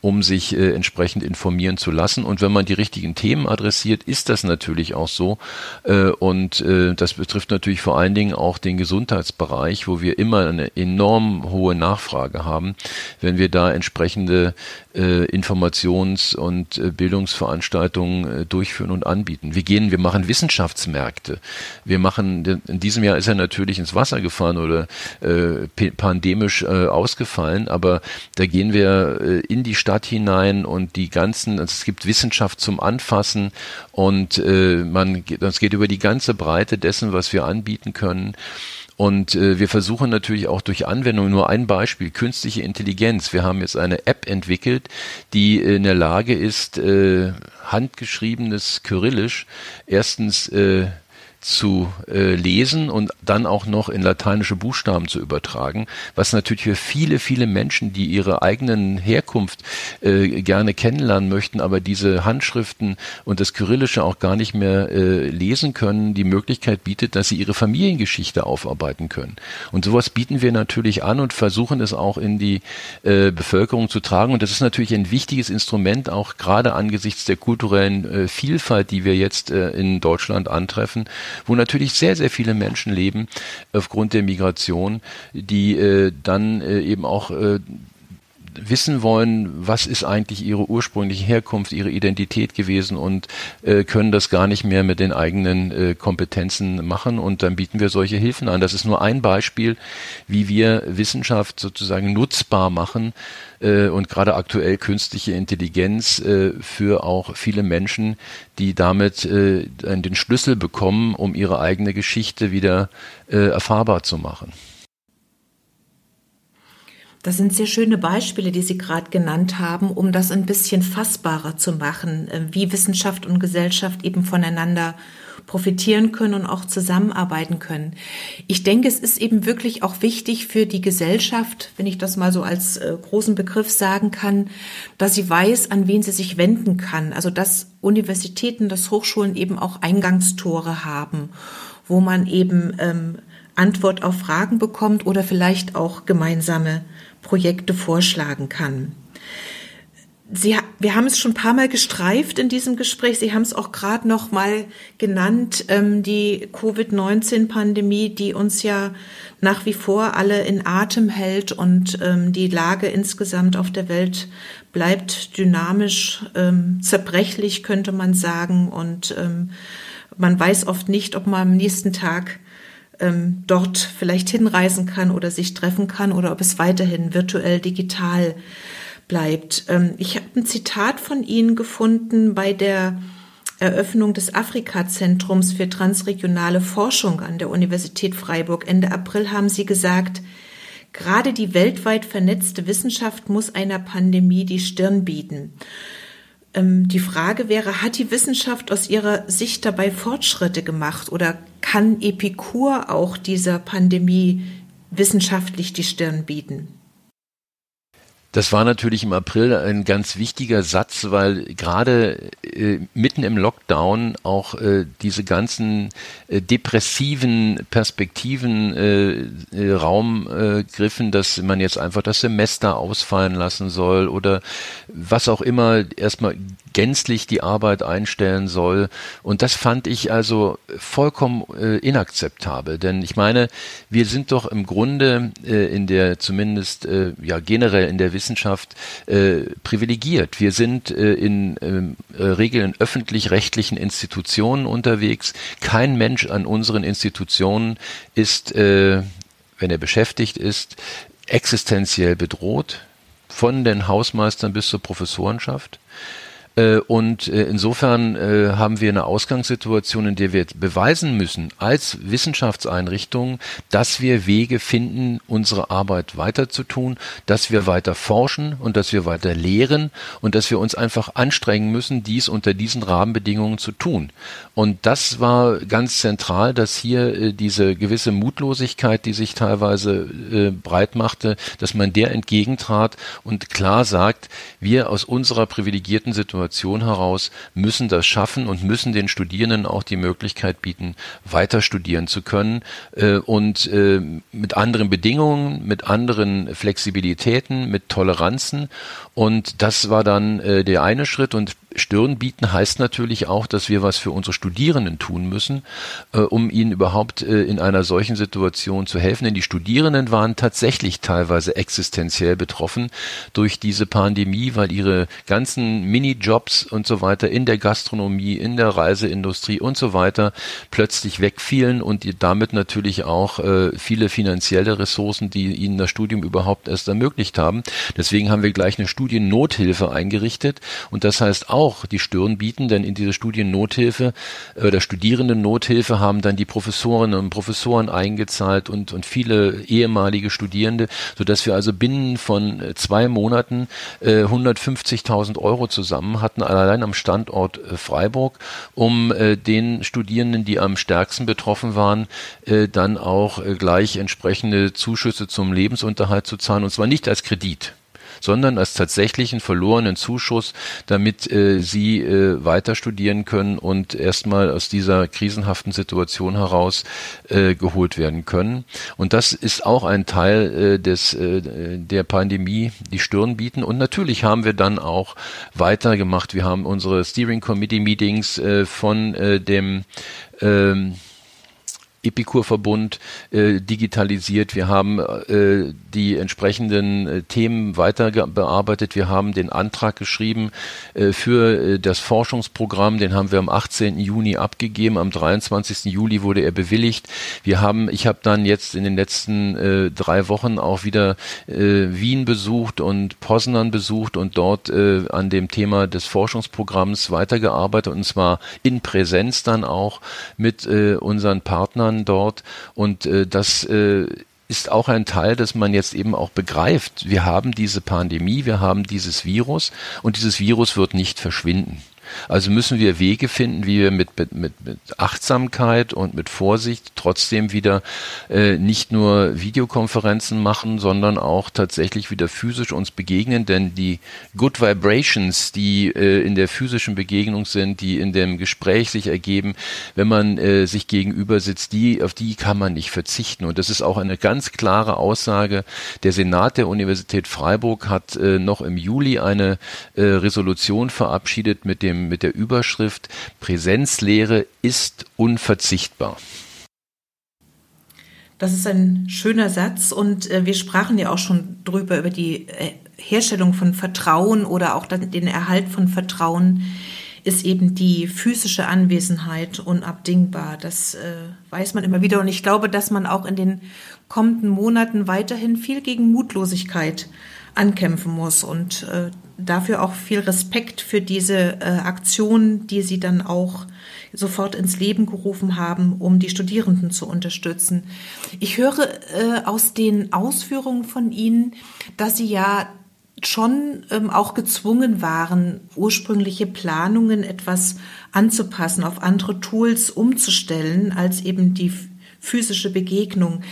um sich äh, entsprechend informieren zu lassen. Und wenn man die richtigen Themen adressiert, ist das natürlich auch so. Äh, und äh, das betrifft natürlich vor allen Dingen auch den Gesundheitsbereich, wo wir immer eine enorm hohe Nachfrage haben. Wenn wir da entsprechende äh, Informations- und äh, Bildungsveranstaltungen äh, durchführen und anbieten. Wir gehen, wir machen Wissenschaftsmärkte. Wir machen, in diesem Jahr ist er natürlich ins Wasser gefahren oder äh, pandemisch äh, ausgefallen, aber da gehen wir äh, in die Stadt hinein und die ganzen, also es gibt Wissenschaft zum Anfassen und äh, man, das geht über die ganze Breite dessen, was wir anbieten können. Und äh, wir versuchen natürlich auch durch Anwendung, nur ein Beispiel, künstliche Intelligenz. Wir haben jetzt eine App entwickelt, die in der Lage ist, äh, handgeschriebenes Kyrillisch erstens äh, zu äh, lesen und dann auch noch in lateinische Buchstaben zu übertragen, was natürlich für viele, viele Menschen, die ihre eigenen Herkunft äh, gerne kennenlernen möchten, aber diese Handschriften und das Kyrillische auch gar nicht mehr äh, lesen können, die Möglichkeit bietet, dass sie ihre Familiengeschichte aufarbeiten können. Und sowas bieten wir natürlich an und versuchen es auch in die äh, Bevölkerung zu tragen. Und das ist natürlich ein wichtiges Instrument, auch gerade angesichts der kulturellen äh, Vielfalt, die wir jetzt äh, in Deutschland antreffen, wo natürlich sehr, sehr viele Menschen leben aufgrund der Migration, die äh, dann äh, eben auch äh, wissen wollen, was ist eigentlich ihre ursprüngliche Herkunft, ihre Identität gewesen und äh, können das gar nicht mehr mit den eigenen äh, Kompetenzen machen und dann bieten wir solche Hilfen an. Das ist nur ein Beispiel, wie wir Wissenschaft sozusagen nutzbar machen äh, und gerade aktuell künstliche Intelligenz äh, für auch viele Menschen, die damit äh, den Schlüssel bekommen, um ihre eigene Geschichte wieder äh, erfahrbar zu machen. Das sind sehr schöne Beispiele, die Sie gerade genannt haben, um das ein bisschen fassbarer zu machen, äh, wie Wissenschaft und Gesellschaft eben voneinander profitieren können und auch zusammenarbeiten können. Ich denke, es ist eben wirklich auch wichtig für die Gesellschaft, wenn ich das mal so als äh, großen Begriff sagen kann, dass sie weiß, an wen sie sich wenden kann. Also dass Universitäten, dass Hochschulen eben auch Eingangstore haben, wo man eben ähm, Antwort auf Fragen bekommt oder vielleicht auch gemeinsame Projekte vorschlagen kann. Sie, wir haben es schon ein paar Mal gestreift in diesem Gespräch. Sie haben es auch gerade noch mal genannt, ähm, die Covid-19-Pandemie, die uns ja nach wie vor alle in Atem hält und ähm, die Lage insgesamt auf der Welt bleibt dynamisch, ähm, zerbrechlich könnte man sagen und ähm, man weiß oft nicht, ob man am nächsten Tag ähm, dort vielleicht hinreisen kann oder sich treffen kann oder ob es weiterhin virtuell digital bleibt. Ähm, ich habe ein Zitat von Ihnen gefunden bei der Eröffnung des Afrika-Zentrums für transregionale Forschung an der Universität Freiburg. Ende April haben Sie gesagt, gerade die weltweit vernetzte Wissenschaft muss einer Pandemie die Stirn bieten. Ähm, die Frage wäre, hat die Wissenschaft aus Ihrer Sicht dabei Fortschritte gemacht oder kann Epikur auch dieser Pandemie wissenschaftlich die Stirn bieten? Das war natürlich im April ein ganz wichtiger Satz, weil gerade äh, mitten im Lockdown auch äh, diese ganzen äh, depressiven Perspektiven äh, äh, Raum äh, griffen, dass man jetzt einfach das Semester ausfallen lassen soll oder was auch immer erstmal gänzlich die Arbeit einstellen soll. Und das fand ich also vollkommen äh, inakzeptabel. Denn ich meine, wir sind doch im Grunde äh, in der, zumindest äh, ja generell in der Wissenschaft äh, privilegiert. Wir sind äh, in ähm, äh, Regeln öffentlich-rechtlichen Institutionen unterwegs. Kein Mensch an unseren Institutionen ist, wenn er beschäftigt ist, existenziell bedroht von den Hausmeistern bis zur Professorenschaft. Äh, und äh, insofern äh, haben wir eine Ausgangssituation, in der wir beweisen müssen, als Wissenschaftseinrichtung, dass wir Wege finden, unsere Arbeit weiter zu tun, dass wir weiter forschen und dass wir weiter lehren und dass wir uns einfach anstrengen müssen, dies unter diesen Rahmenbedingungen zu tun. Und das war ganz zentral, dass hier diese gewisse Mutlosigkeit, die sich teilweise breit machte, dass man der entgegentrat und klar sagt, wir aus unserer privilegierten Situation Situation heraus müssen das schaffen und müssen den Studierenden auch die Möglichkeit bieten, weiter studieren zu können äh, und äh, mit anderen Bedingungen, mit anderen Flexibilitäten, mit Toleranzen. Und das war dann äh, der eine Schritt und Stirn bieten heißt natürlich auch, dass wir was für unsere Studierenden tun müssen, äh, um ihnen überhaupt äh, in einer solchen Situation zu helfen. Denn die Studierenden waren tatsächlich teilweise existenziell betroffen durch diese Pandemie, weil ihre ganzen Minijobs und so weiter in der Gastronomie, in der Reiseindustrie und so weiter plötzlich wegfielen und damit natürlich auch äh, viele finanzielle Ressourcen, die ihnen das Studium überhaupt erst ermöglicht haben. Deswegen haben wir gleich eine Studiennothilfe eingerichtet und das heißt auch, auch die Stirn bieten, denn in dieser Studiennothilfe äh, oder Studierendennothilfe haben dann die Professorinnen und Professoren eingezahlt und, und viele ehemalige Studierende, sodass wir also binnen von äh, zwei Monaten äh, 150.000 Euro zusammen hatten, allein am Standort äh, Freiburg, um äh, den Studierenden, die am stärksten betroffen waren, äh, dann auch äh, gleich entsprechende Zuschüsse zum Lebensunterhalt zu zahlen, und zwar nicht als Kredit sondern als tatsächlichen verlorenen Zuschuss, damit äh, sie äh, weiter studieren können und erstmal aus dieser krisenhaften Situation heraus äh, geholt werden können. Und das ist auch ein Teil äh, des, äh, der Pandemie, die Stirn bieten. Und natürlich haben wir dann auch weitergemacht. Wir haben unsere Steering Committee Meetings äh, von äh, dem ähm, Epikur-Verbund äh, digitalisiert. Wir haben äh, die entsprechenden äh, Themen weiter bearbeitet. Wir haben den Antrag geschrieben äh, für äh, das Forschungsprogramm. Den haben wir am 18. Juni abgegeben. Am 23. Juli wurde er bewilligt. Wir haben, ich habe dann jetzt in den letzten äh, drei Wochen auch wieder äh, Wien besucht und Poznan besucht und dort äh, an dem Thema des Forschungsprogramms weitergearbeitet und zwar in Präsenz dann auch mit äh, unseren Partnern Partnern dort und äh, das äh, ist auch ein Teil, dass man jetzt eben auch begreift, wir haben diese Pandemie, wir haben dieses Virus und dieses Virus wird nicht verschwinden. Also müssen wir Wege finden, wie wir mit, mit, mit, Achtsamkeit und mit Vorsicht trotzdem wieder äh, nicht nur Videokonferenzen machen, sondern auch tatsächlich wieder physisch uns begegnen. Denn die Good Vibrations, die äh, in der physischen Begegnung sind, die in dem Gespräch sich ergeben, wenn man äh, sich gegenüber sitzt, die, auf die kann man nicht verzichten. Und das ist auch eine ganz klare Aussage. Der Senat der Universität Freiburg hat äh, noch im Juli eine äh, Resolution verabschiedet mit dem mit der Überschrift Präsenzlehre ist unverzichtbar. Das ist ein schöner Satz und äh, wir sprachen ja auch schon drüber über die äh, Herstellung von Vertrauen oder auch den Erhalt von Vertrauen ist eben die physische Anwesenheit unabdingbar. Das äh, weiß man immer wieder und ich glaube, dass man auch in den kommenden Monaten weiterhin viel gegen Mutlosigkeit ankämpfen muss und äh, dafür auch viel Respekt für diese äh, Aktion, die Sie dann auch sofort ins Leben gerufen haben, um die Studierenden zu unterstützen. Ich höre äh, aus den Ausführungen von Ihnen, dass Sie ja schon ähm, auch gezwungen waren, ursprüngliche Planungen etwas anzupassen, auf andere Tools umzustellen als eben die physische Begegnung.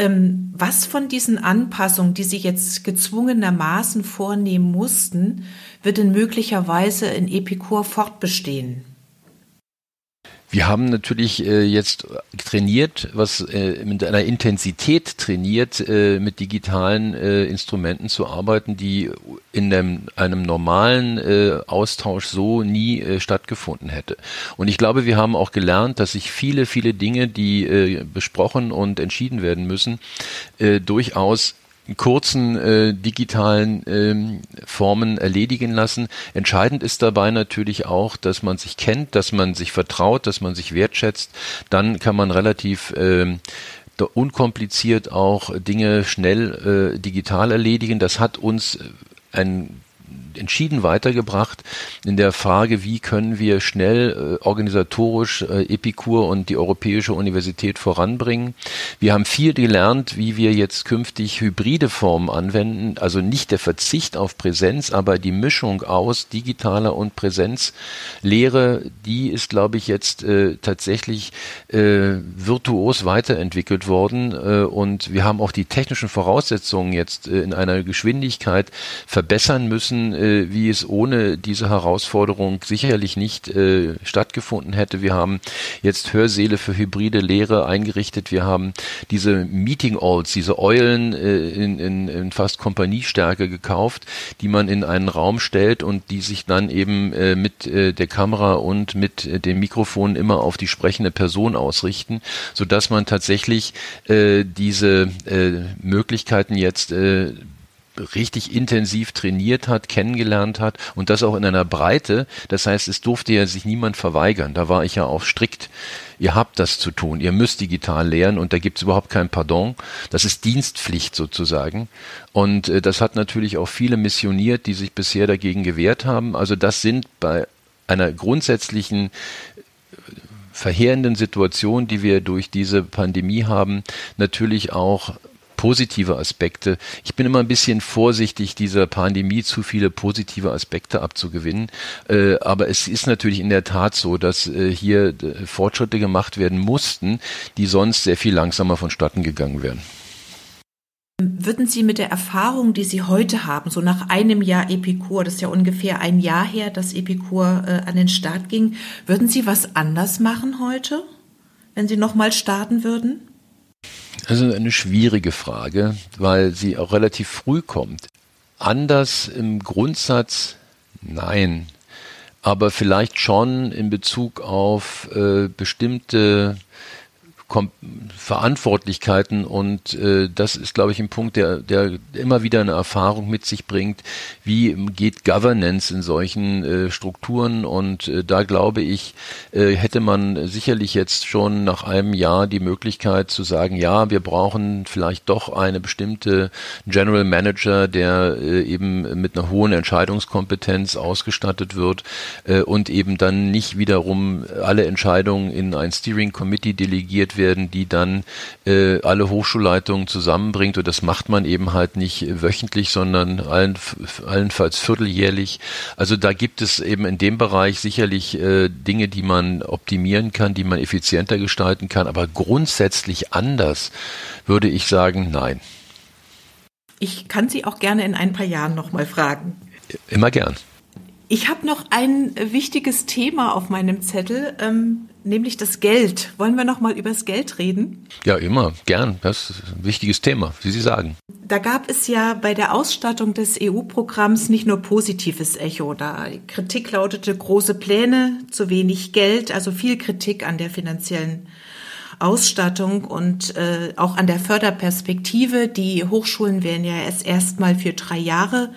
Ähm, was von diesen Anpassungen, die Sie jetzt gezwungenermaßen vornehmen mussten, wird denn möglicherweise in Epikur fortbestehen? Wir haben natürlich äh, jetzt trainiert, was äh, mit einer Intensität trainiert, äh, mit digitalen äh, Instrumenten zu arbeiten, die in dem, einem normalen äh, Austausch so nie äh, stattgefunden hätte. Und ich glaube, wir haben auch gelernt, dass sich viele, viele Dinge, die äh, besprochen und entschieden werden müssen, äh, durchaus kurzen äh, digitalen ähm, Formen erledigen lassen. Entscheidend ist dabei natürlich auch, dass man sich kennt, dass man sich vertraut, dass man sich wertschätzt. Dann kann man relativ ähm, unkompliziert auch Dinge schnell äh, digital erledigen. Das hat uns ein entschieden weitergebracht in der Frage, wie können wir schnell äh, organisatorisch äh, Epikur und die Europäische Universität voranbringen. Wir haben viel gelernt, wie wir jetzt künftig hybride Formen anwenden, also nicht der Verzicht auf Präsenz, aber die Mischung aus digitaler und Präsenzlehre, die ist, glaube ich, jetzt äh, tatsächlich äh, virtuos weiterentwickelt worden äh, und wir haben auch die technischen Voraussetzungen jetzt äh, in einer Geschwindigkeit verbessern müssen, äh, wie es ohne diese Herausforderung sicherlich nicht äh, stattgefunden hätte. Wir haben jetzt Hörsäle für hybride Lehre eingerichtet. Wir haben diese Meeting Alls, diese Eulen äh, in, in, in fast Kompaniestärke gekauft, die man in einen Raum stellt und die sich dann eben äh, mit äh, der Kamera und mit äh, dem Mikrofon immer auf die sprechende Person ausrichten, so dass man tatsächlich äh, diese äh, Möglichkeiten jetzt äh, richtig intensiv trainiert hat, kennengelernt hat und das auch in einer Breite. Das heißt, es durfte ja sich niemand verweigern. Da war ich ja auch strikt ihr habt das zu tun, ihr müsst digital lernen und da gibt es überhaupt kein Pardon. Das ist Dienstpflicht sozusagen. Und äh, das hat natürlich auch viele missioniert, die sich bisher dagegen gewehrt haben. Also das sind bei einer grundsätzlichen äh, verheerenden Situation, die wir durch diese Pandemie haben, natürlich auch positive Aspekte. Ich bin immer ein bisschen vorsichtig, dieser Pandemie zu viele positive Aspekte abzugewinnen. Äh, aber es ist natürlich in der Tat so, dass äh, hier äh, Fortschritte gemacht werden mussten, die sonst sehr viel langsamer vonstatten gegangen wären. Würden Sie mit der Erfahrung, die Sie heute haben, so nach einem Jahr Epikur, das ist ja ungefähr ein Jahr her, dass Epikur äh, an den Start ging, würden Sie was anders machen heute, wenn Sie nochmal starten würden? Also eine schwierige Frage, weil sie auch relativ früh kommt. Anders im Grundsatz, nein. Aber vielleicht schon in Bezug auf äh, bestimmte Kom Verantwortlichkeiten und äh, das ist, glaube ich, ein Punkt, der, der immer wieder eine Erfahrung mit sich bringt. Wie geht Governance in solchen äh, Strukturen? Und äh, da glaube ich, äh, hätte man sicherlich jetzt schon nach einem Jahr die Möglichkeit zu sagen, ja, wir brauchen vielleicht doch eine bestimmte General Manager, der äh, eben mit einer hohen Entscheidungskompetenz ausgestattet wird äh, und eben dann nicht wiederum alle Entscheidungen in ein Steering Committee delegiert werden, die dann äh, alle Hochschulleitungen zusammenbringt. Und das macht man eben halt nicht wöchentlich, sondern allen, allenfalls vierteljährlich. Also da gibt es eben in dem Bereich sicherlich äh, Dinge, die man optimieren kann, die man effizienter gestalten kann. Aber grundsätzlich anders würde ich sagen, nein. Ich kann Sie auch gerne in ein paar Jahren nochmal fragen. Immer gern. Ich habe noch ein wichtiges Thema auf meinem Zettel, ähm, nämlich das Geld. Wollen wir noch mal über das Geld reden? Ja, immer, gern. Das ist ein wichtiges Thema, wie Sie sagen. Da gab es ja bei der Ausstattung des EU-Programms nicht nur positives Echo. Da Kritik lautete große Pläne, zu wenig Geld, also viel Kritik an der finanziellen Ausstattung und äh, auch an der Förderperspektive. Die Hochschulen werden ja erst erstmal für drei Jahre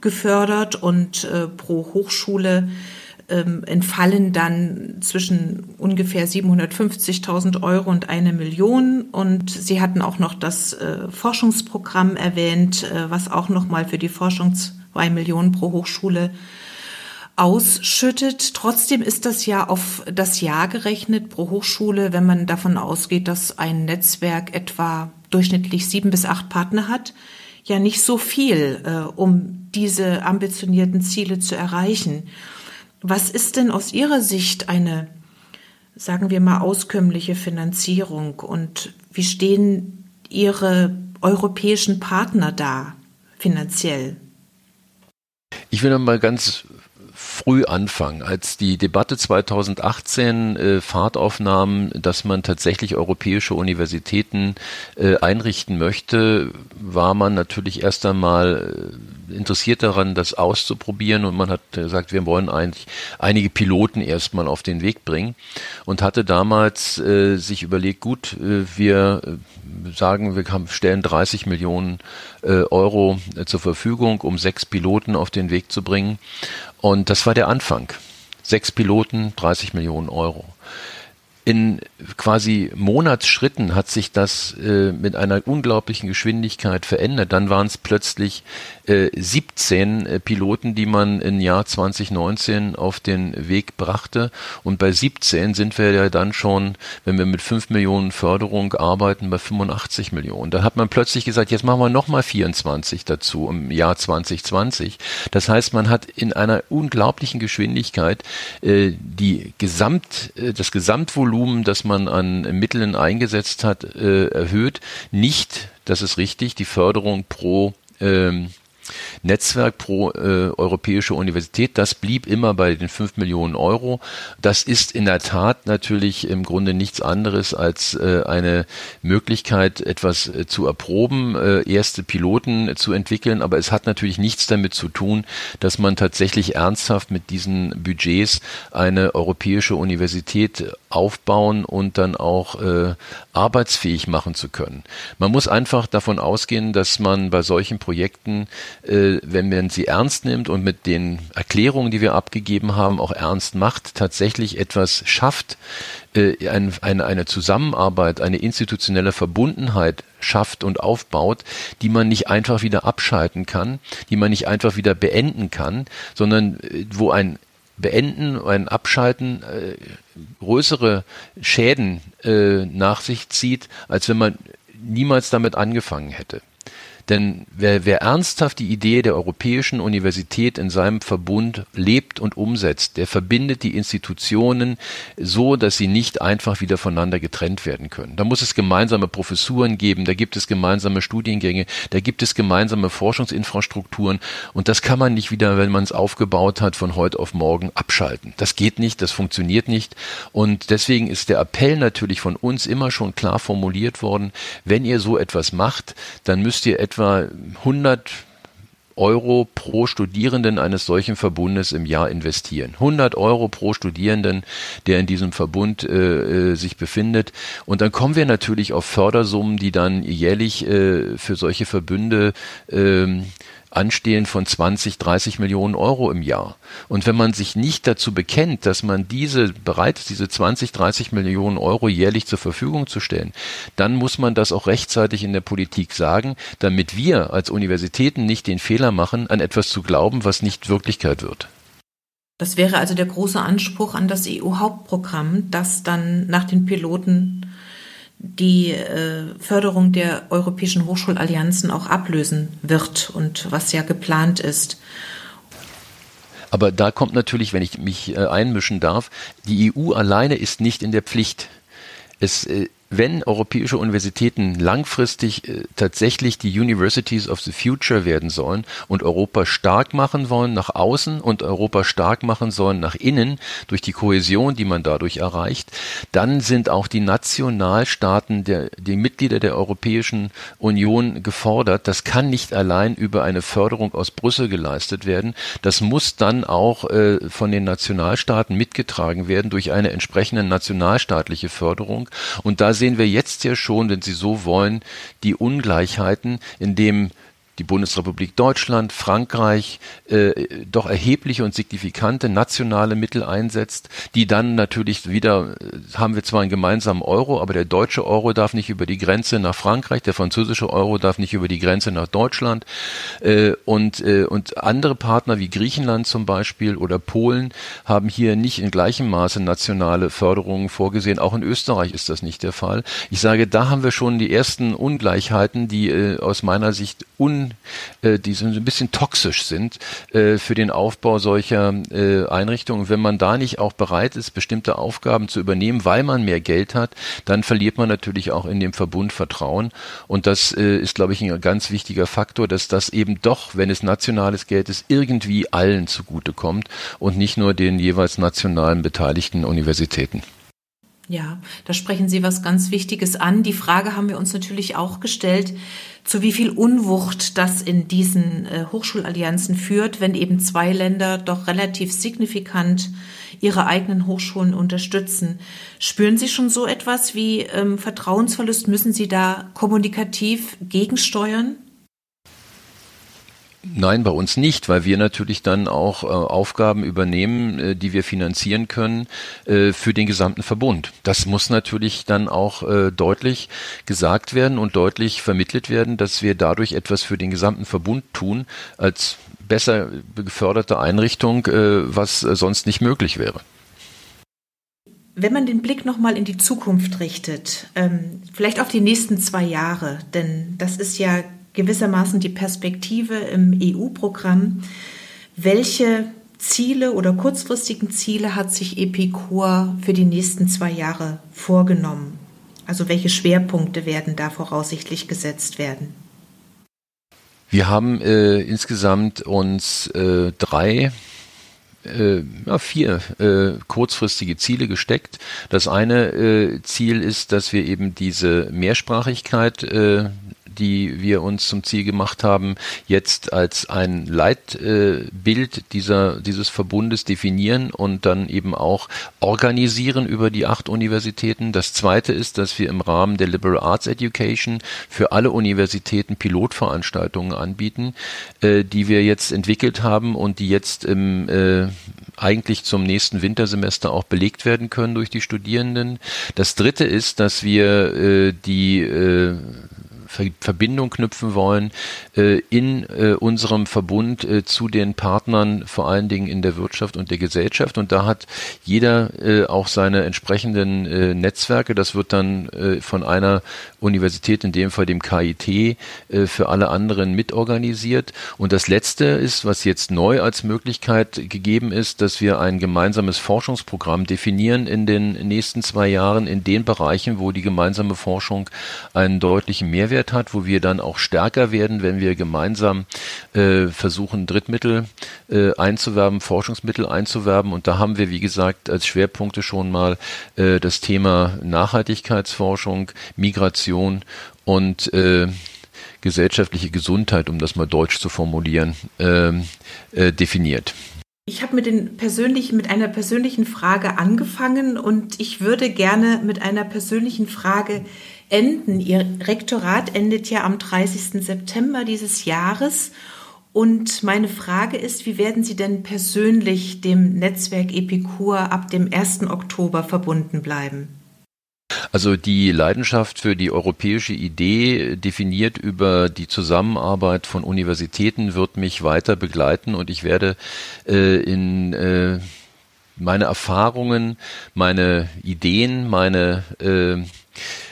gefördert und äh, pro Hochschule ähm, entfallen dann zwischen ungefähr 750.000 Euro und eine Million. Und Sie hatten auch noch das äh, Forschungsprogramm erwähnt, äh, was auch nochmal für die Forschung zwei Millionen pro Hochschule ausschüttet. Trotzdem ist das ja auf das Jahr gerechnet pro Hochschule, wenn man davon ausgeht, dass ein Netzwerk etwa durchschnittlich sieben bis acht Partner hat, ja nicht so viel, äh, um diese ambitionierten Ziele zu erreichen. Was ist denn aus Ihrer Sicht eine, sagen wir mal, auskömmliche Finanzierung und wie stehen Ihre europäischen Partner da finanziell? Ich will mal ganz früh anfangen. Als die Debatte 2018 äh, Fahrt aufnahm, dass man tatsächlich europäische Universitäten äh, einrichten möchte, war man natürlich erst einmal äh, interessiert daran, das auszuprobieren und man hat gesagt, wir wollen eigentlich einige Piloten erstmal auf den Weg bringen und hatte damals äh, sich überlegt, gut, äh, wir äh, sagen, wir haben, stellen 30 Millionen Euro zur Verfügung, um sechs Piloten auf den Weg zu bringen. Und das war der Anfang. Sechs Piloten, 30 Millionen Euro in quasi Monatsschritten hat sich das äh, mit einer unglaublichen Geschwindigkeit verändert. Dann waren es plötzlich 17 äh, Piloten, die man im Jahr 2019 auf den Weg brachte. Und bei 17 sind wir ja dann schon, wenn wir mit 5 Millionen Förderung arbeiten, bei 85 Millionen. Dann hat man plötzlich gesagt, jetzt machen wir nochmal 24 dazu im Jahr 2020. Das heißt, man hat in einer unglaublichen Geschwindigkeit äh, die Gesamt, äh, das Gesamtvolumen Volumen, das man an Mitteln eingesetzt hat, äh, erhöht. Nicht, das ist richtig, die Förderung pro ähm, Netzwerk pro äh, europäische Universität. Das blieb immer bei den 5 Millionen Euro. Das ist in der Tat natürlich im Grunde nichts anderes als äh, eine Möglichkeit, etwas äh, zu erproben, äh, erste Piloten zu entwickeln. Aber es hat natürlich nichts damit zu tun, dass man tatsächlich ernsthaft mit diesen Budgets eine europäische Universität aufbauen und dann auch äh, arbeitsfähig machen zu können. Man muss einfach davon ausgehen, dass man bei solchen Projekten äh, wenn man sie ernst nimmt und mit den Erklärungen, die wir abgegeben haben, auch ernst macht, tatsächlich etwas schafft, äh, ein, eine, eine Zusammenarbeit, eine institutionelle Verbundenheit schafft und aufbaut, die man nicht einfach wieder abschalten kann, die man nicht einfach wieder beenden kann, sondern äh, wo ein Beenden, ein Abschalten äh, größere Schäden äh, nach sich zieht, als wenn man niemals damit angefangen hätte. Denn wer, wer ernsthaft die Idee der Europäischen Universität in seinem Verbund lebt und umsetzt, der verbindet die Institutionen so, dass sie nicht einfach wieder voneinander getrennt werden können. Da muss es gemeinsame Professuren geben, da gibt es gemeinsame Studiengänge, da gibt es gemeinsame Forschungsinfrastrukturen und das kann man nicht wieder, wenn man es aufgebaut hat, von heute auf morgen abschalten. Das geht nicht, das funktioniert nicht und deswegen ist der Appell natürlich von uns immer schon klar formuliert worden, wenn ihr so etwas macht, dann müsst ihr etwa etwa 100 Euro pro Studierenden eines solchen Verbundes im Jahr investieren. 100 Euro pro Studierenden, der in diesem Verbund äh, äh, sich befindet. Und dann kommen wir natürlich auf Fördersummen, die dann jährlich äh, für solche Verbünde äh, Anstehen von 20, 30 Millionen Euro im Jahr. Und wenn man sich nicht dazu bekennt, dass man diese bereit ist, diese 20, 30 Millionen Euro jährlich zur Verfügung zu stellen, dann muss man das auch rechtzeitig in der Politik sagen, damit wir als Universitäten nicht den Fehler machen, an etwas zu glauben, was nicht Wirklichkeit wird. Das wäre also der große Anspruch an das EU-Hauptprogramm, das dann nach den Piloten die äh, Förderung der europäischen Hochschulallianzen auch ablösen wird und was ja geplant ist. Aber da kommt natürlich, wenn ich mich äh, einmischen darf, die EU alleine ist nicht in der Pflicht. Es äh, wenn europäische Universitäten langfristig äh, tatsächlich die Universities of the Future werden sollen und Europa stark machen wollen nach außen und Europa stark machen sollen nach innen durch die Kohäsion, die man dadurch erreicht, dann sind auch die Nationalstaaten, der, die Mitglieder der Europäischen Union gefordert. Das kann nicht allein über eine Förderung aus Brüssel geleistet werden. Das muss dann auch äh, von den Nationalstaaten mitgetragen werden durch eine entsprechende nationalstaatliche Förderung. Und da sehen wir jetzt ja schon, wenn Sie so wollen, die Ungleichheiten, in dem die Bundesrepublik Deutschland, Frankreich äh, doch erhebliche und signifikante nationale Mittel einsetzt, die dann natürlich wieder, äh, haben wir zwar einen gemeinsamen Euro, aber der deutsche Euro darf nicht über die Grenze nach Frankreich, der französische Euro darf nicht über die Grenze nach Deutschland äh, und, äh, und andere Partner wie Griechenland zum Beispiel oder Polen haben hier nicht in gleichem Maße nationale Förderungen vorgesehen. Auch in Österreich ist das nicht der Fall. Ich sage, da haben wir schon die ersten Ungleichheiten, die äh, aus meiner Sicht un äh, die so ein bisschen toxisch sind äh, für den Aufbau solcher äh, Einrichtungen. Wenn man da nicht auch bereit ist, bestimmte Aufgaben zu übernehmen, weil man mehr Geld hat, dann verliert man natürlich auch in dem Verbund Vertrauen. Und das ist, glaube ich, ein ganz wichtiger Faktor, dass das eben doch, wenn es nationales Geld ist, irgendwie allen zugutekommt und nicht nur den jeweils nationalen beteiligten Universitäten. Ja, da sprechen Sie was ganz Wichtiges an. Die Frage haben wir uns natürlich auch gestellt, zu wie viel Unwucht das in diesen äh, Hochschulallianzen führt, wenn eben zwei Länder doch relativ signifikant ihre eigenen Hochschulen unterstützen. Spüren Sie schon so etwas wie ähm, Vertrauensverlust? Müssen Sie da kommunikativ gegensteuern? Nein, bei uns nicht, weil wir natürlich dann auch äh, Aufgaben übernehmen, äh, die wir finanzieren können äh, für den gesamten Verbund. Das muss natürlich dann auch äh, deutlich gesagt werden und deutlich vermittelt werden, dass wir dadurch etwas für den gesamten Verbund tun als besser geförderte Einrichtung, äh, was sonst nicht möglich wäre. Wenn man den Blick nochmal in die Zukunft richtet, ähm, vielleicht auf die nächsten zwei Jahre, denn das ist ja gewissermaßen die Perspektive im EU-Programm. Welche Ziele oder kurzfristigen Ziele hat sich Epicur für die nächsten zwei Jahre vorgenommen? Also welche Schwerpunkte werden da voraussichtlich gesetzt werden? Wir haben äh, insgesamt uns äh, drei äh, ja, vier äh, kurzfristige Ziele gesteckt. Das eine äh, Ziel ist, dass wir eben diese Mehrsprachigkeit äh, die wir uns zum Ziel gemacht haben, jetzt als ein Leitbild dieser, dieses Verbundes definieren und dann eben auch organisieren über die acht Universitäten. Das zweite ist, dass wir im Rahmen der Liberal Arts Education für alle Universitäten Pilotveranstaltungen anbieten, äh, die wir jetzt entwickelt haben und die jetzt im, äh, eigentlich zum nächsten Wintersemester auch belegt werden können durch die Studierenden. Das dritte ist, dass wir äh, die äh, Verbindung knüpfen wollen äh, in äh, unserem Verbund äh, zu den Partnern, vor allen Dingen in der Wirtschaft und der Gesellschaft. Und da hat jeder äh, auch seine entsprechenden äh, Netzwerke. Das wird dann äh, von einer Universität, in dem Fall dem KIT, für alle anderen mitorganisiert. Und das Letzte ist, was jetzt neu als Möglichkeit gegeben ist, dass wir ein gemeinsames Forschungsprogramm definieren in den nächsten zwei Jahren in den Bereichen, wo die gemeinsame Forschung einen deutlichen Mehrwert hat, wo wir dann auch stärker werden, wenn wir gemeinsam äh, versuchen, Drittmittel äh, einzuwerben, Forschungsmittel einzuwerben. Und da haben wir, wie gesagt, als Schwerpunkte schon mal äh, das Thema Nachhaltigkeitsforschung, Migration, Migration und äh, gesellschaftliche Gesundheit, um das mal deutsch zu formulieren, äh, äh, definiert. Ich habe mit, mit einer persönlichen Frage angefangen und ich würde gerne mit einer persönlichen Frage enden. Ihr Rektorat endet ja am 30. September dieses Jahres. Und meine Frage ist, wie werden Sie denn persönlich dem Netzwerk Epikur ab dem 1. Oktober verbunden bleiben? Also die Leidenschaft für die europäische Idee definiert über die Zusammenarbeit von Universitäten wird mich weiter begleiten und ich werde äh, in äh, meine Erfahrungen, meine Ideen, meine äh,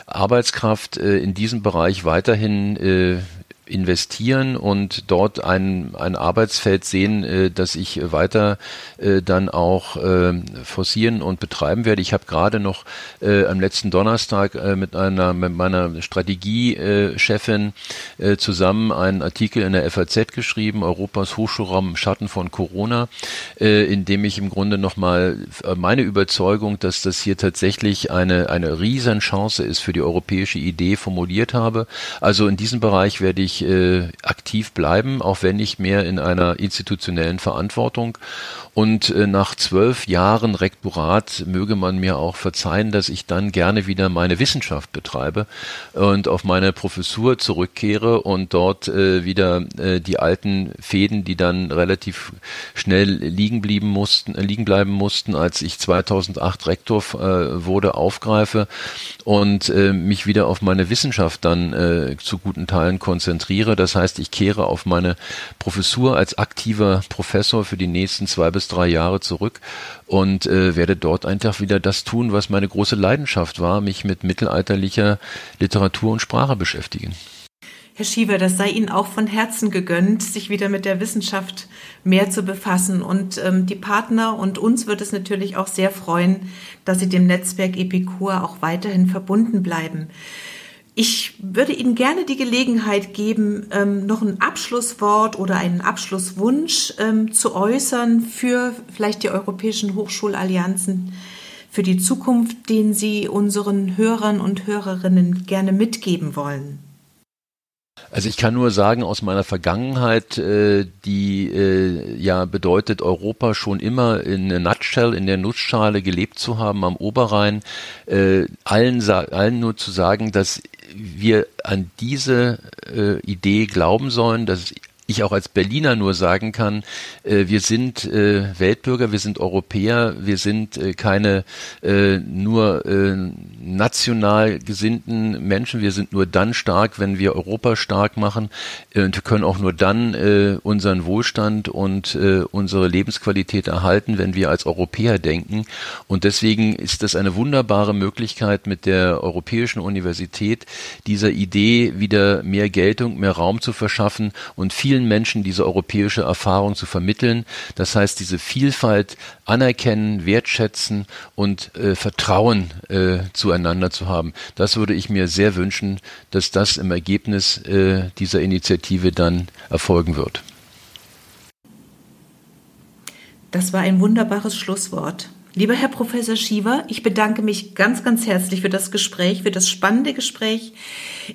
Arbeitskraft äh, in diesem Bereich weiterhin äh, investieren und dort ein, ein Arbeitsfeld sehen, äh, das ich weiter äh, dann auch äh, forcieren und betreiben werde. Ich habe gerade noch äh, am letzten Donnerstag äh, mit einer mit meiner Strategiechefin äh, zusammen einen Artikel in der FAZ geschrieben, Europas Hochschulraum im Schatten von Corona, äh, in dem ich im Grunde nochmal äh, meine Überzeugung, dass das hier tatsächlich eine eine Riesenchance ist für die europäische Idee formuliert habe. Also in diesem Bereich werde ich äh, aktiv bleiben, auch wenn nicht mehr in einer institutionellen Verantwortung. Und äh, nach zwölf Jahren Rektorat möge man mir auch verzeihen, dass ich dann gerne wieder meine Wissenschaft betreibe und auf meine Professur zurückkehre und dort äh, wieder äh, die alten Fäden, die dann relativ schnell liegen blieben mussten, äh, liegen bleiben mussten, als ich 2008 Rektor äh, wurde, aufgreife und äh, mich wieder auf meine Wissenschaft dann zu guten Teilen konzentriere. Das heißt, ich kehre auf meine Professur als aktiver Professor für die nächsten zwei bis drei Jahre zurück und äh, werde dort einfach wieder das tun, was meine große Leidenschaft war, mich mit mittelalterlicher Literatur und Sprache beschäftigen. Herr Schieber, das sei Ihnen auch von Herzen gegönnt, sich wieder mit der Wissenschaft mehr zu befassen. Und ähm, die Partner und uns wird es natürlich auch sehr freuen, dass Sie dem Netzwerk Epikur auch weiterhin verbunden bleiben. Ich würde Ihnen gerne die Gelegenheit geben, ähm, noch ein Abschlusswort oder einen Abschlusswunsch ähm, zu äußern für vielleicht die europäischen Hochschulallianzen für die Zukunft, den Sie unseren Hörern und Hörerinnen gerne mitgeben wollen. Also ich kann nur sagen aus meiner Vergangenheit, äh, die äh, ja bedeutet, Europa schon immer in der Nutshell, in der Nussschale gelebt zu haben am Oberrhein, äh, allen, allen nur zu sagen, dass wir an diese äh, Idee glauben sollen, dass ich auch als Berliner nur sagen kann, äh, wir sind äh, Weltbürger, wir sind Europäer, wir sind äh, keine äh, nur äh, national gesinnten Menschen, wir sind nur dann stark, wenn wir Europa stark machen äh, und können auch nur dann unseren Wohlstand und unsere Lebensqualität erhalten, wenn wir als Europäer denken. Und deswegen ist das eine wunderbare Möglichkeit mit der Europäischen Universität, dieser Idee wieder mehr Geltung, mehr Raum zu verschaffen und viel vielen Menschen diese europäische Erfahrung zu vermitteln. Das heißt, diese Vielfalt anerkennen, wertschätzen und äh, Vertrauen äh, zueinander zu haben. Das würde ich mir sehr wünschen, dass das im Ergebnis äh, dieser Initiative dann erfolgen wird. Das war ein wunderbares Schlusswort. Lieber Herr Professor Schiever, ich bedanke mich ganz, ganz herzlich für das Gespräch, für das spannende Gespräch.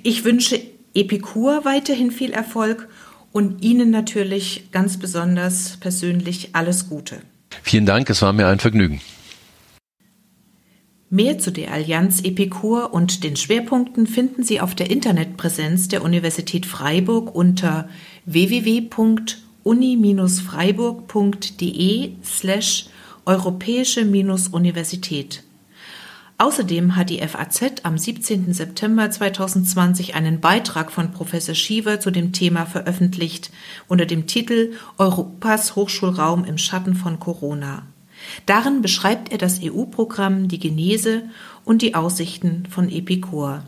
Ich wünsche Epikur weiterhin viel Erfolg und Ihnen natürlich ganz besonders persönlich alles Gute. Vielen Dank, es war mir ein Vergnügen. Mehr zu der Allianz Epikur und den Schwerpunkten finden Sie auf der Internetpräsenz der Universität Freiburg unter www.uni-freiburg.de slash europäische-universität. Außerdem hat die FAZ am 17. September 2020 einen Beitrag von Professor Schiever zu dem Thema veröffentlicht unter dem Titel Europas Hochschulraum im Schatten von Corona. Darin beschreibt er das EU-Programm Die Genese und die Aussichten von Epicor.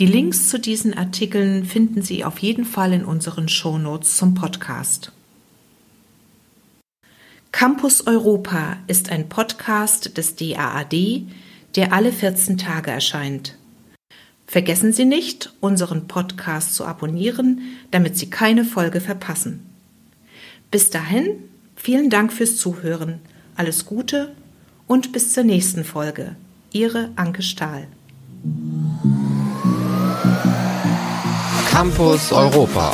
Die Links zu diesen Artikeln finden Sie auf jeden Fall in unseren Shownotes zum Podcast. Campus Europa ist ein Podcast des DAAD, der alle 14 Tage erscheint. Vergessen Sie nicht, unseren Podcast zu abonnieren, damit Sie keine Folge verpassen. Bis dahin, vielen Dank fürs Zuhören. Alles Gute und bis zur nächsten Folge. Ihre Anke Stahl. Campus Europa.